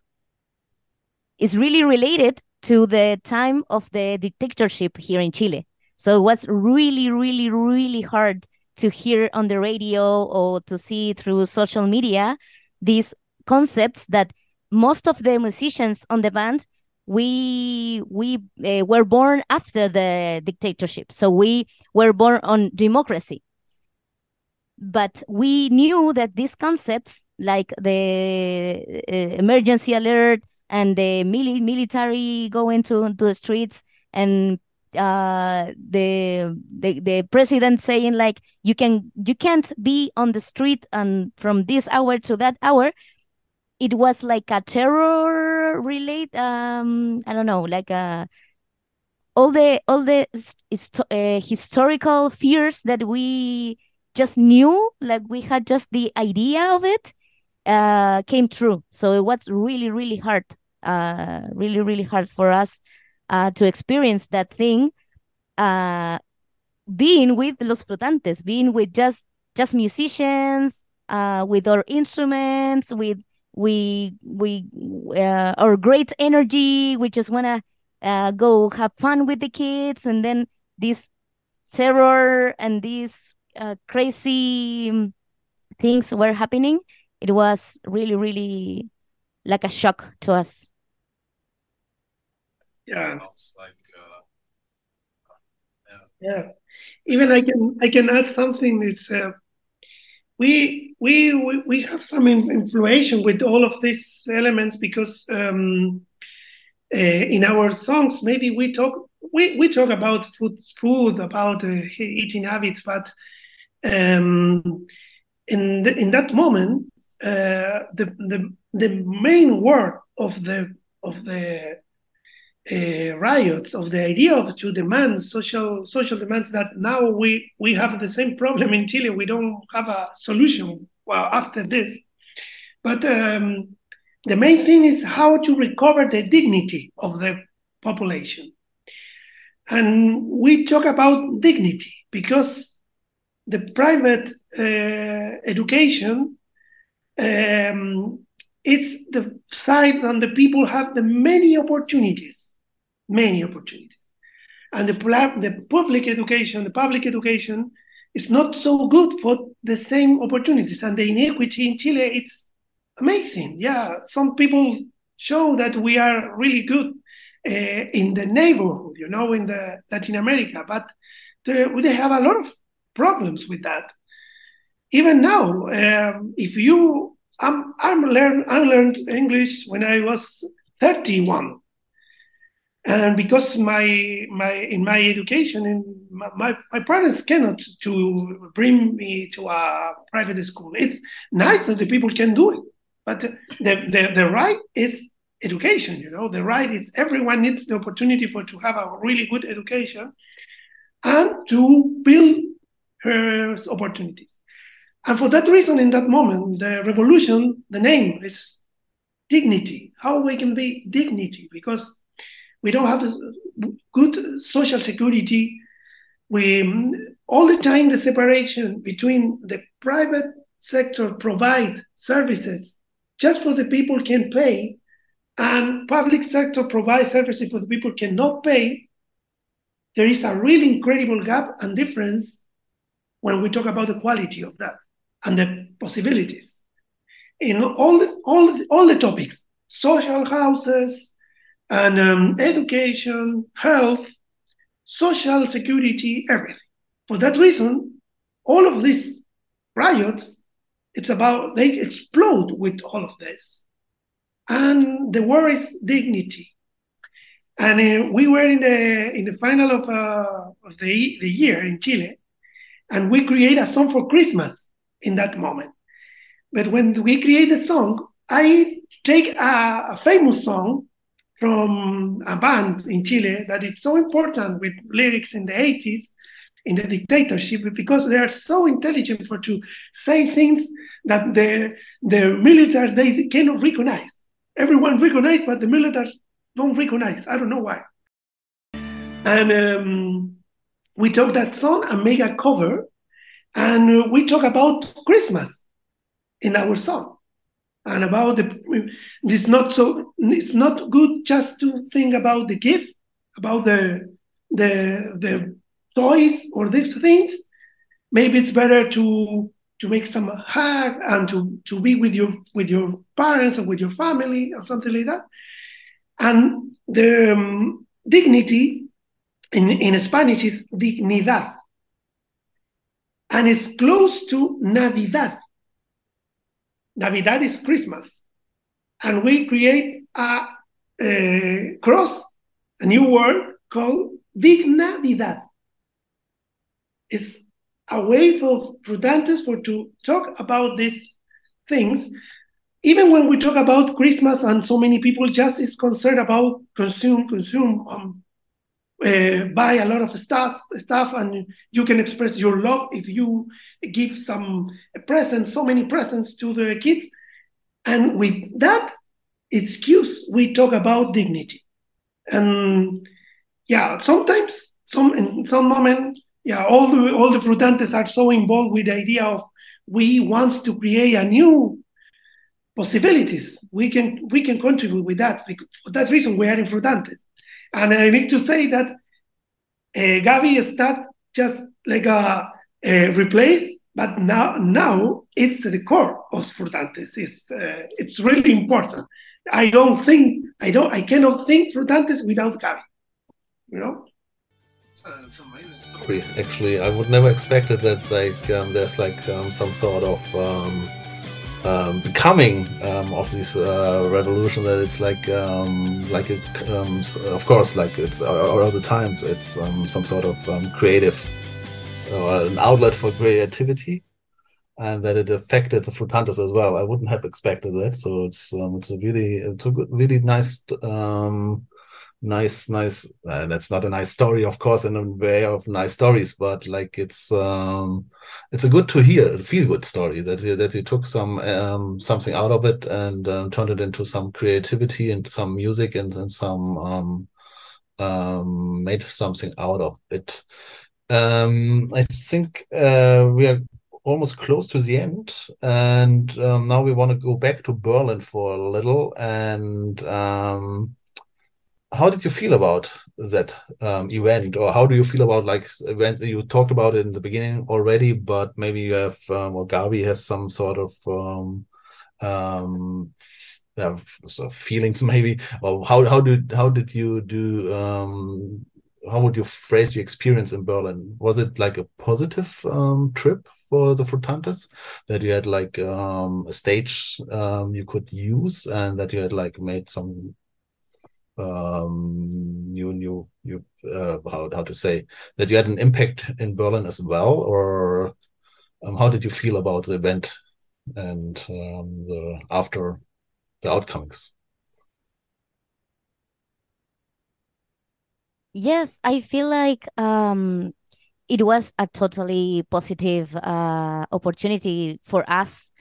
is really related to the time of the dictatorship here in Chile. So it was really, really, really hard to hear on the radio or to see through social media these concepts that most of the musicians on the band we we uh, were born after the dictatorship. So we were born on democracy. But we knew that these concepts like the uh, emergency alert and the mili- military going to, to the streets and uh the, the the president saying like you can you can't be on the street and from this hour to that hour it was like a terror relate um i don't know like a all the all the uh, historical fears that we just knew like we had just the idea of it uh came true. So it was really really hard uh really really hard for us uh to experience that thing uh being with los Frutantes being with just just musicians uh with our instruments with we we uh, our great energy we just want to uh, go have fun with the kids and then this terror and these uh, crazy things were happening it was really really like a shock to us Yeah. Like, uh, Yeah. Even I can I can add something. It's uh, we we we have some influence with all of these elements because um, uh, in our songs maybe we talk we, we talk about food food about uh, eating habits, but um, in the, in that moment uh, the the the main word of the of the uh, riots of the idea of to demand social social demands that now we we have the same problem in Chile. We don't have a solution well after this, but um, the main thing is how to recover the dignity of the population, and we talk about dignity because the private uh, education um, the side on the people have the many opportunities, many opportunities, and the the public education, the public education is not so good for the same opportunities, and the inequity in Chile it's amazing. Yeah, some people show that we are really good uh, in the neighborhood, you know, in the Latin America, but the, they have a lot of problems with that. Even now, um, if you I'm I'm learn I learned English when I was 31, and because my my in my education my, my, my parents cannot to bring me to a private school. It's nice that the people can do it, but the the, the right is education. You know, the right is everyone needs the opportunity for to have a really good education. and to build her opportunities. And for that reason, in that moment, the revolution, the name is dignity. How we can be dignity because we don't have good social security. We all the time the separation between the private sector provide services just for the people can pay and public sector provide services for the people cannot pay there is a really incredible gap and difference when we talk about the quality of that and the possibilities in all the, all the, all the topics social houses and um, education health social security everything. For that reason all of these riots it's about they explode with all of this. And the word is dignity. And uh, we were in the in the final of, uh, of the, the year in chile and we create a song for christmas in that moment. But when we create the song i take a, a famous song from a band in chile that is so important with lyrics in the 80s in the dictatorship because they are so intelligent for to say things that the the militaries they cannot recognize. Everyone recognize, but the militaries don't recognize. I don't know why. And um, we took that song and make a cover, and we talk about Christmas in our song, and about the. This not so. It's not good just to think about the gift, about the the the toys or these things, maybe it's better to to make some hug and to to be with your with your parents or with your family or something like that. And the um, dignity in, in Spanish is dignidad. And it's close to Navidad. Navidad is Christmas. And we create a, a cross, a new word called Dignavidad It's a way for Frutantes for to talk about these things. Even when we talk about Christmas and so many people just is concerned about consume, consume, um, uh, buy a lot of stuff, stuff, and you can express your love if you give some presents, so many presents to the kids. And with that excuse, we talk about dignity. And yeah, sometimes, some in some moment, yeah, all the all the Frutantes are so involved with the idea of we want to create a new possibilities. We can we can contribute with that. For that reason, we are in Frutantes. And I need to say that uh, Gaby start just like a, a, replace, but now now it's the core of Frutantes. It's uh, it's really important. I don't think I don't I cannot think Frutantes without Gaby. You know. It's amazing story. Actually, I would never expected that like um, there's like um, some sort of um, um becoming um, of this uh, revolution that it's like um, like a, of course like it's all the times it's some sort of creative or an outlet for creativity and that it affected the Frutantes as well. I wouldn't have expected that. So it's um, it's a really it's a good, really nice um, nice nice uh, that's not a nice story of course in a way of nice stories but like it's um it's a good to hear a feel good story that you, that you took some um something out of it and um, turned it into some creativity and some music and, and some um um made something out of it. Um i think uh we are almost close to the end and um, now we want to go back to berlin for a little and how did you feel about that um, event? Or how do you feel about like event you talked about it in the beginning already but maybe you have um, or gaby has some sort of um, um have so feelings maybe? Or how how did how did you do um how would you phrase your experience in berlin? Was it like a positive um trip for the Frutantes that you had like um, a stage um, you could use and that you had like made some um, new new new uh, how how to say that you had an impact in Berlin as well, or um, how did you feel about the event and um, the after the outcomes? Yes, I feel like um, it was a totally positive uh, opportunity for us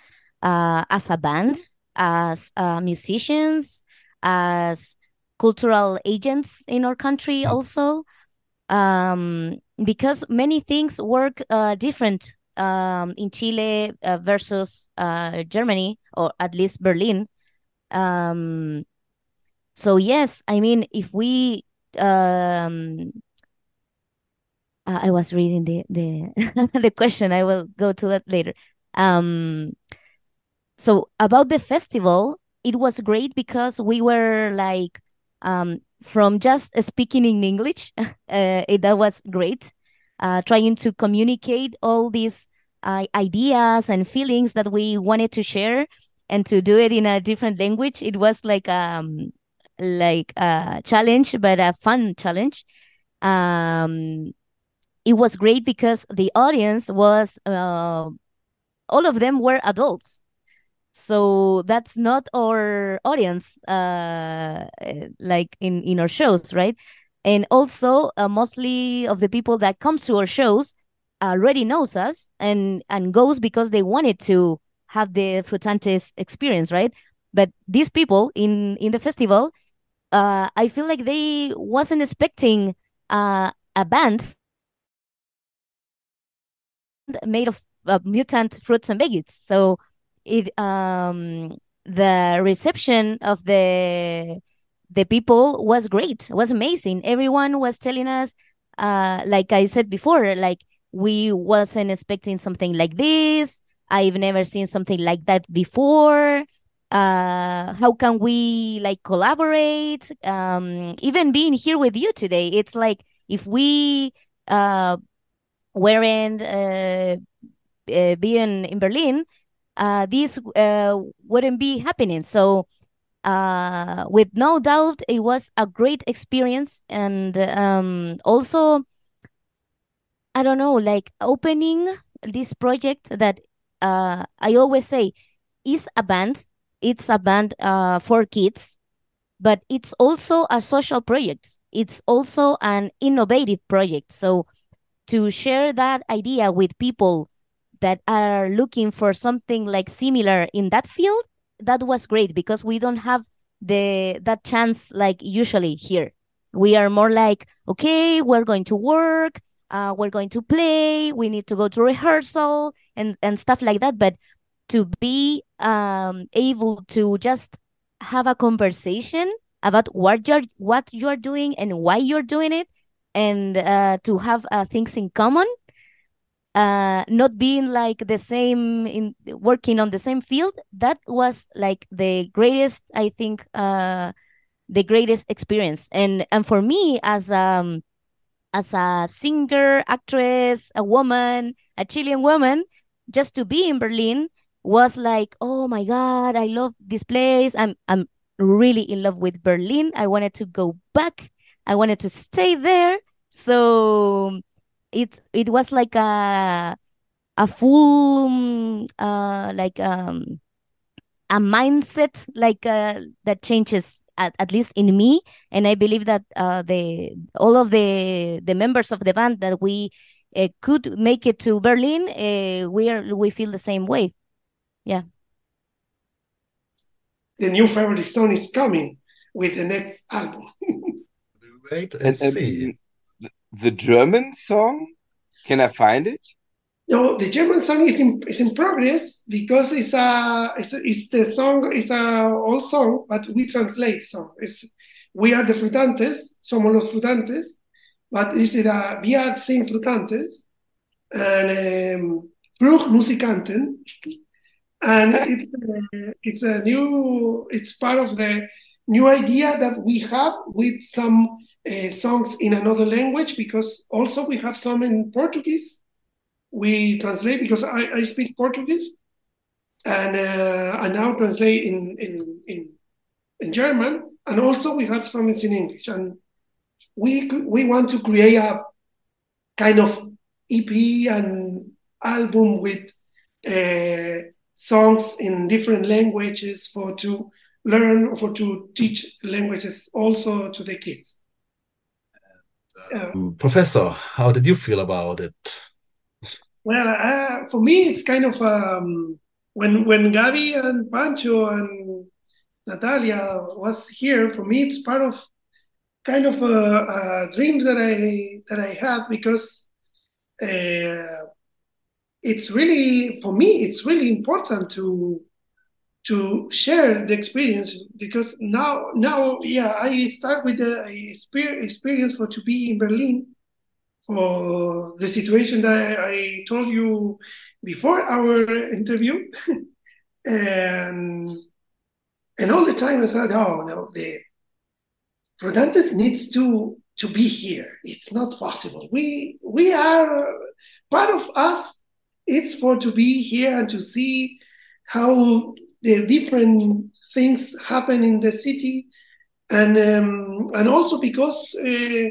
uh, as a band, as uh, musicians, as cultural agents in our country, also, um, because many things work uh, different um, in Chile uh, versus uh, Germany, or at least Berlin. Um, so yes, I mean, if we um, I was reading the the the question. I will go to that later. Um, so about the festival, it was great because we were like um, from just speaking in English. Uh, it, that was great. Uh, trying to communicate all these uh, ideas and feelings that we wanted to share and to do it in a different language. It was like um like a challenge, but a fun challenge. Um, it was great because the audience was uh, all of them were adults so that's not our audience uh, like in in our shows right and also uh, mostly of the people that comes to our shows already knows us and and goes because they wanted to have the frutantes experience right but these people in in the festival uh, i feel like they wasn't expecting uh, a band made of uh, mutant fruits and veggies. So it um the reception of the the people was great. was amazing. Everyone was telling us, uh, like I said before, like we wasn't expecting something like this. I've never seen something like that before. Uh, how can we like collaborate? Um, even being here with you today, it's like if we uh weren't uh, uh, being in Berlin, uh, this uh, wouldn't be happening. So, uh, with no doubt, it was a great experience, and um, also, I don't know, like opening this project that uh, I always say is a band. It's a band uh, for kids, but it's also a social project. It's also an innovative project. So to share that idea with people that are looking for something like similar in that field that was great because we don't have the that chance like usually here. We are more like okay we're going to work uh, we're going to play we need to go to rehearsal and and stuff like that. But to be um, able to just have a conversation about what you're what you're doing and why you're doing it and uh, to have uh, things in common uh, not being like the same in working on the same field that was like the greatest i think uh, the greatest experience. And and for me as um as a singer actress a woman a chilean woman just to be in berlin was like oh my god i love this place. I'm i'm really in love with berlin. I wanted to go back. I wanted to stay there. So it it was like a a full uh like um a mindset like uh, that changes at, at least in me. And i believe that uh the all of the the members of the band that we uh, could make it to berlin uh, we are we feel the same way. Yeah. The new favorite song is coming with the next album. Wait and, And, see. The, German song, can I find it? No, the German song is in is in progress because it's a it's, it's the song is a old song, but we translate song. It's we are the frutantes, somos los frutantes, but it's a we are sing frutantes and um, Flug Musikanten, and it's uh, it's a new it's part of the new idea that we have with some uh, songs in another language because also we have some in Portuguese we translate because I, I speak Portuguese and uh, I now translate in, in in in German and also we have some in English and we we want to create a kind of EP and album with uh, songs in different languages for to learn or for to teach languages also to the kids. Um, Professor, how did you feel about it? Well, uh, for me, it's kind of um, when when Gaby and Pancho and Natalia was here. For me, it's part of kind of dreams that I that I had because uh, it's really for me it's really important to to share the experience because now now yeah I start with the experience for to be in Berlin for the situation that I told you before our interview. And and all the time I said oh no the Frutantes needs to to be here. It's not possible. We we are part of us it's for to be here and to see how the different things happen in the city and um, and also because uh,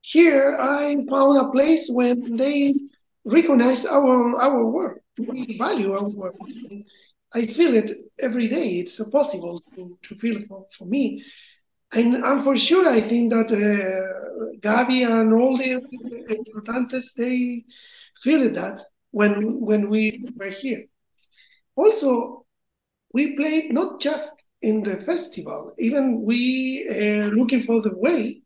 here I found a place when they recognize our our work, we value our work. I feel it every day. It's possible to, to feel for, for me. And, and for sure, I think that uh, Gaby and all the importantes, they feel that when when we were here. Also, we played not just in the festival, even we uh, looking for the way,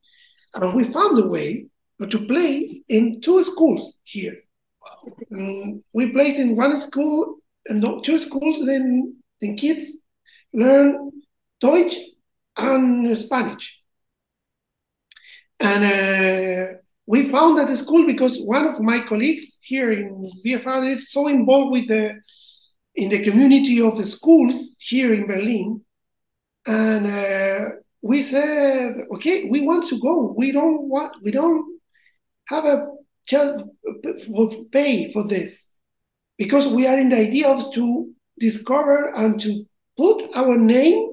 and we found a way to play in two schools here. Wow. Um, we played in one school and two schools, then, then kids learn Deutsch and Spanish. And uh, we found at the school because one of my colleagues here in BFR is so involved with the in the community of the schools here in Berlin, and uh, we said, okay, we want to go. We don't want. We don't have a child pay for this because we are in the idea of to discover and to put our name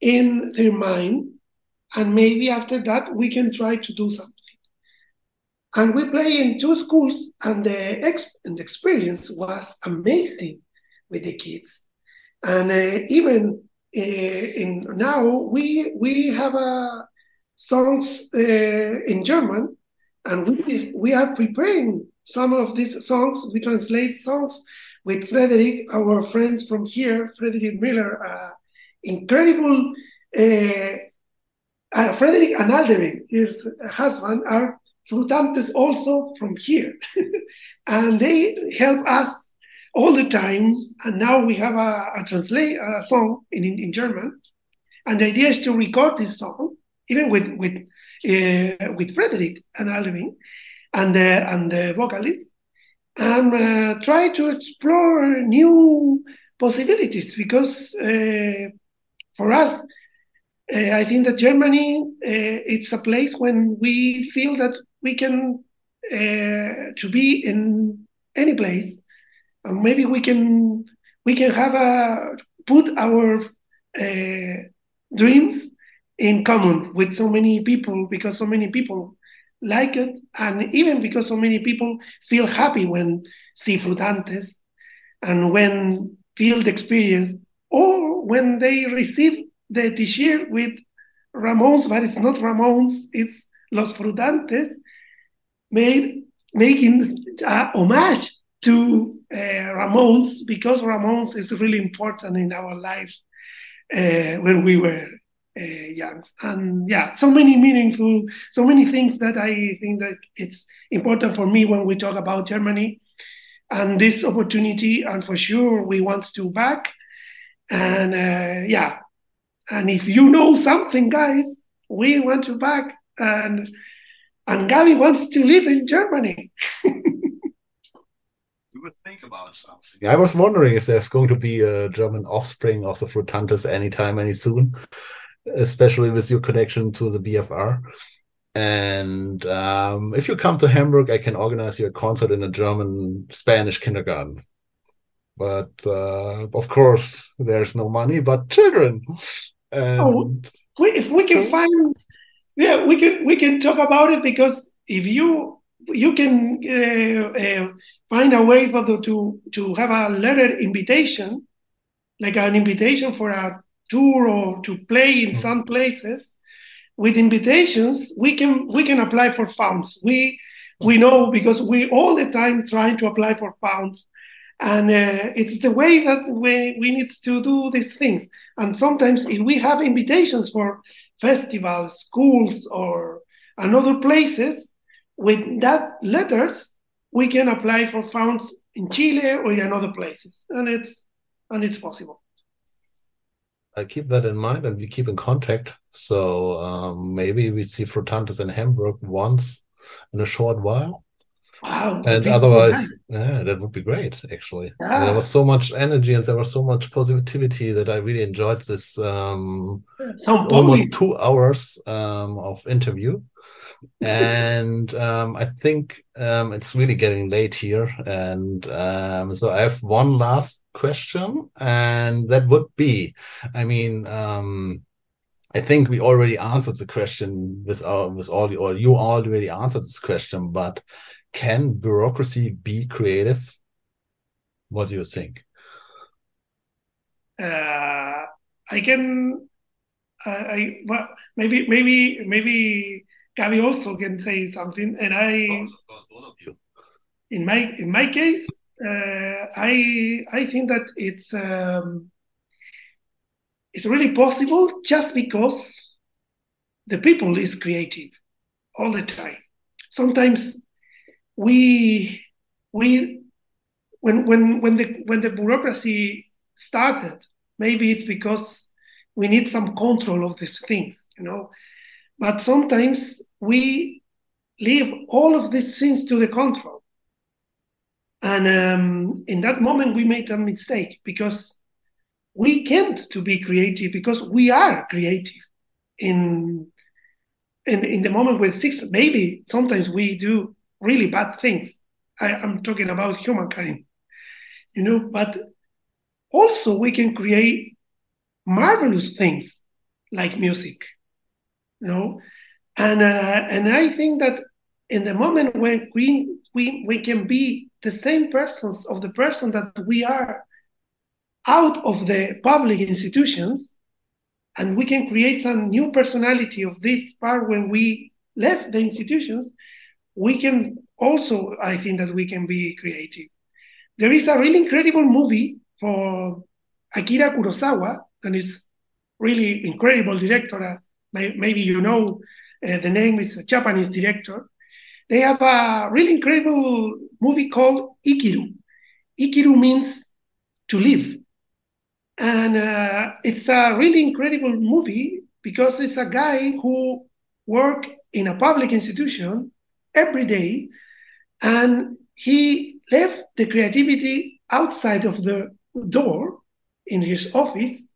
in their mind, and maybe after that we can try to do something. And we play in two schools, and the, ex- and the experience was amazing with the kids. And uh, even uh, in now, we we have uh, songs uh, in German, and we we are preparing some of these songs. We translate songs with Frederick, our friends from here, Frederick Miller, uh, incredible. Uh, Frederick and Aldevin, his husband, are Frutantes also from here. and they help us all the time. And now we have a, a translate a song in, in, German. And the idea is to record this song, even with with uh, with Frederick and Alvin and the and the vocalist, and uh, try to explore new possibilities because uh, for us, uh, I think that Germany uh, it's a place when we feel that we can uh, to be in any place and maybe we can we can have a put our uh, dreams in common with so many people because so many people like it and even because so many people feel happy when see frutantes and when feel the experience or when they receive the t-shirt with Ramones, but it's not Ramones, it's Los Frutantes, made making a homage to Ramones because Ramones is really important in our life uh, when we were uh, young. And yeah, so many meaningful, so many things that I think that it's important for me when we talk about Germany and this opportunity. And for sure, we want to back. And uh, yeah, and if you know something, guys, we want to back. And and Gaby wants to live in Germany. would think about something. Yeah, I was wondering if there's going to be a German offspring of the Frutantes anytime, any soon, especially with your connection to the BFR. And um, if you come to Hamburg, I can organize you a concert in a German Spanish kindergarten. But uh, of course, there's no money, but children. And... Oh, if we can find yeah, we can we can talk about it because if you you can uh, uh, find a way for the, to to have a letter invitation, like an invitation for a tour or to play in mm-hmm. some places. with invitations, we can we can apply for funds. We we know because we all the time trying to apply for funds, and uh, it's the way that we we need to do these things. And sometimes if we have invitations for festivals, schools, or another places, with that letters, we can apply for funds in Chile or in other places, and it's and it's possible. I keep that in mind, and we keep in contact. So um, maybe we see Frutantes in Hamburg once in a short while. Wow! And otherwise, yeah, that would be great. Actually, yeah. there was so much energy and there was so much positivity that I really enjoyed this um, almost two hours um, of interview and um, I think um, it's really getting late here. And um, so I have one last question, and that would be I mean, um, I think we already answered the question with, our, with all, or you already answered this question, but can bureaucracy be creative? What do you think? Uh, I can. I, I well, maybe maybe maybe Gabby also can say something, and I, in my in my case, uh, I I think that it's um, it's really possible just because the people is creative all the time. Sometimes we we when when when the when the bureaucracy started, maybe it's because we need some control of these things, you know but sometimes we leave all of these things to the control. And um, in that moment, we made a mistake because we can't to be creative because we are creative. In in, in the moment with six maybe sometimes we do really bad things. I, i'm talking about humankind you know but also we can create marvelous things like music you know and uh, and i think that in the moment when we, we we can be the same persons of the person that we are out of the public institutions and we can create some new personality of this part when we left the institutions we can also i think that we can be creative. There is a really incredible movie for akira kurosawa and is really incredible director uh, maybe you know uh, the name is a Japanese director. They have a really incredible movie called Ikiru. Ikiru means to live. And uh, it's a really incredible movie because it's a guy who work in a public institution every day and he left the creativity outside of the door in his office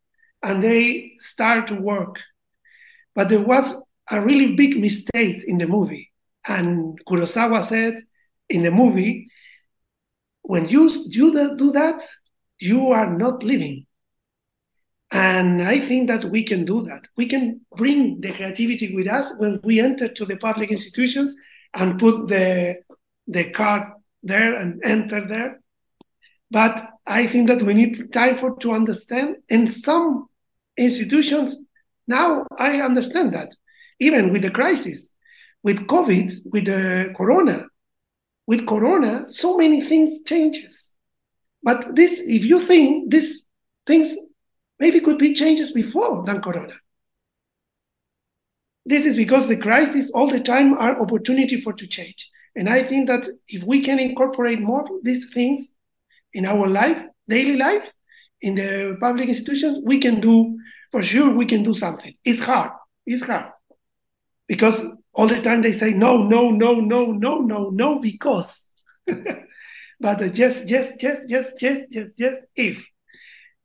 and they start to work but there was a really big mistake in the movie. And Kurosawa said in the movie, when you, do that, you are not living. And I think that we can do that. We can bring the creativity with us when we enter to the public institutions and put the, the card there and enter there. But I think that we need time for to understand. And some institutions now I understand that, even with the crisis, with COVID, with the corona, with corona, so many things changes. But this, if you think these things maybe could be changes before than corona. This is because the crisis all the time are opportunity for to change. And I think that if we can incorporate more these things in our life, daily life, in the public institutions, we can do for sure we can do something. It's hard. It's hard. Because all the time they say no, no, no, no, no, no, no, because. but uh, yes, yes, yes, yes, yes, yes, yes, if.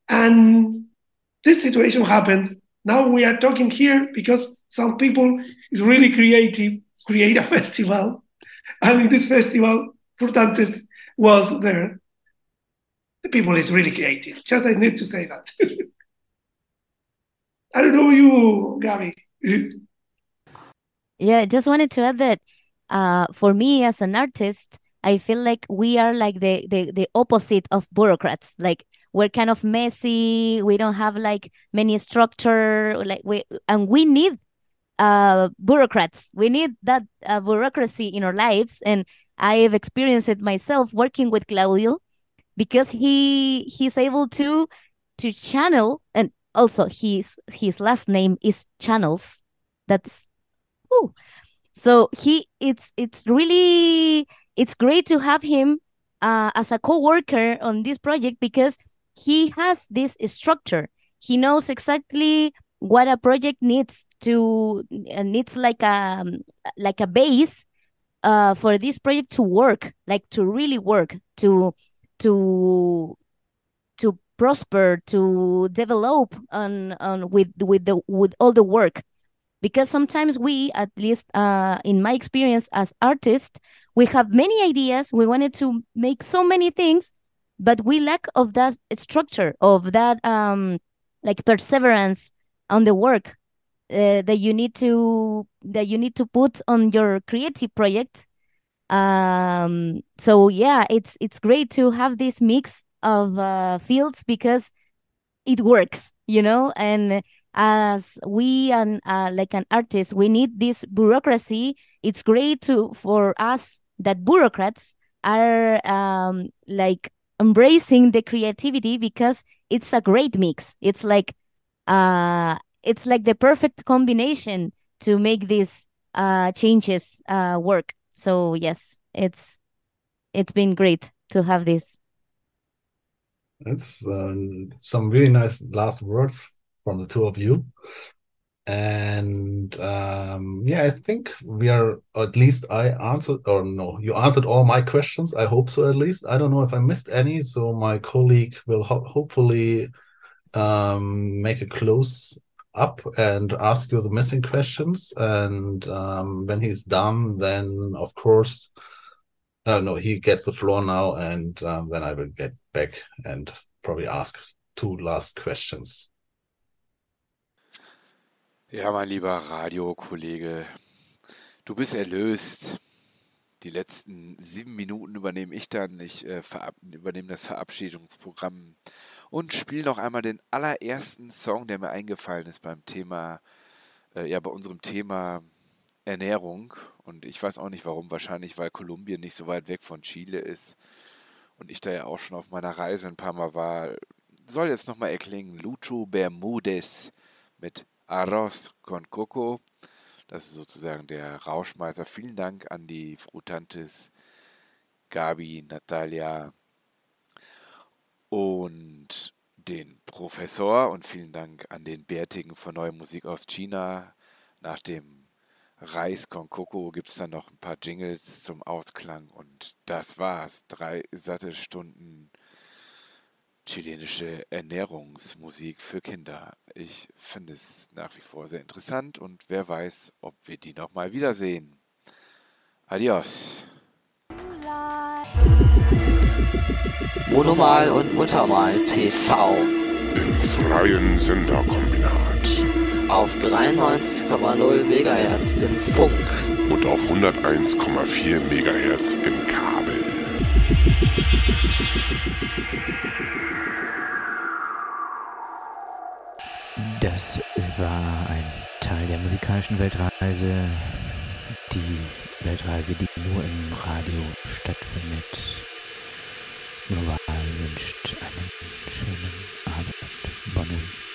And this situation happens. Now we are talking here because some people is really creative, create a festival. And in this festival, Frutantes was there. The people is really creative. Just I need to say that. I don't know you, Gabby. yeah, just wanted to add that uh, for me as an artist, I feel like we are like the, the the opposite of bureaucrats. Like we're kind of messy. We don't have like many structure. Like we and we need uh, bureaucrats. We need that uh, bureaucracy in our lives, and I have experienced it myself working with Claudio because he he's able to to channel and also his his last name is Channels. That's ooh. so he it's it's really it's great to have him uh, as a co-worker on this project because he has this structure. He knows exactly what a project needs to uh, needs like a um, like a base uh, for this project to work, like to really work, to to prosper, to develop on on with with the with all the work. Because sometimes we, at least uh, in my experience as artists, we have many ideas. We wanted to make so many things, but we lack of that structure, of that um, like perseverance on the work uh, that you need to that you need to put on your creative project um so yeah it's it's great to have this mix of uh, fields because it works you know and as we and uh, like an artist we need this bureaucracy it's great to for us that bureaucrats are um like embracing the creativity because it's a great mix it's like uh it's like the perfect combination to make these uh, changes uh, work. So yes, it's it's been great to have this. That's um, some really nice last words from the two of you. And um, yeah, I think we are, at least I answered, or no, you answered all my questions. I hope so, at least. I don't know if I missed any. So my colleague will ho hopefully um, make a close up and ask you the missing questions. And um, when he's done, then of course, uh, no, he gets the floor now, and um, then I will get back and probably ask two last questions. Ja, mein lieber Radiokollege, du bist erlöst. Die letzten sieben Minuten übernehme ich dann. Ich äh, übernehme das Verabschiedungsprogramm und spiele noch einmal den allerersten Song, der mir eingefallen ist beim Thema, äh, ja, bei unserem Thema Ernährung. Und ich weiß auch nicht warum, wahrscheinlich weil Kolumbien nicht so weit weg von Chile ist und ich da ja auch schon auf meiner Reise ein paar Mal war. Soll jetzt nochmal erklingen, Lucho Bermudez mit Arroz con Coco. Das ist sozusagen der Rauschmeißer. Vielen Dank an die Frutantes Gabi, Natalia, und den Professor und vielen Dank an den Bärtigen von Neue Musik aus China. Nach dem Reis con Coco gibt es dann noch ein paar Jingles zum Ausklang und das war's. Drei satte Stunden chilenische Ernährungsmusik für Kinder. Ich finde es nach wie vor sehr interessant und wer weiß, ob wir die nochmal wiedersehen. Adios. Monomal und Muttermal TV. Im freien Senderkombinat auf 93,0 MHz im Funk und auf 101,4 MHz im Kabel. Das war ein Teil der musikalischen Weltreise, die Weltreise, die nur im Radio stattfindet. Global wünscht einen schönen Abend. Bonne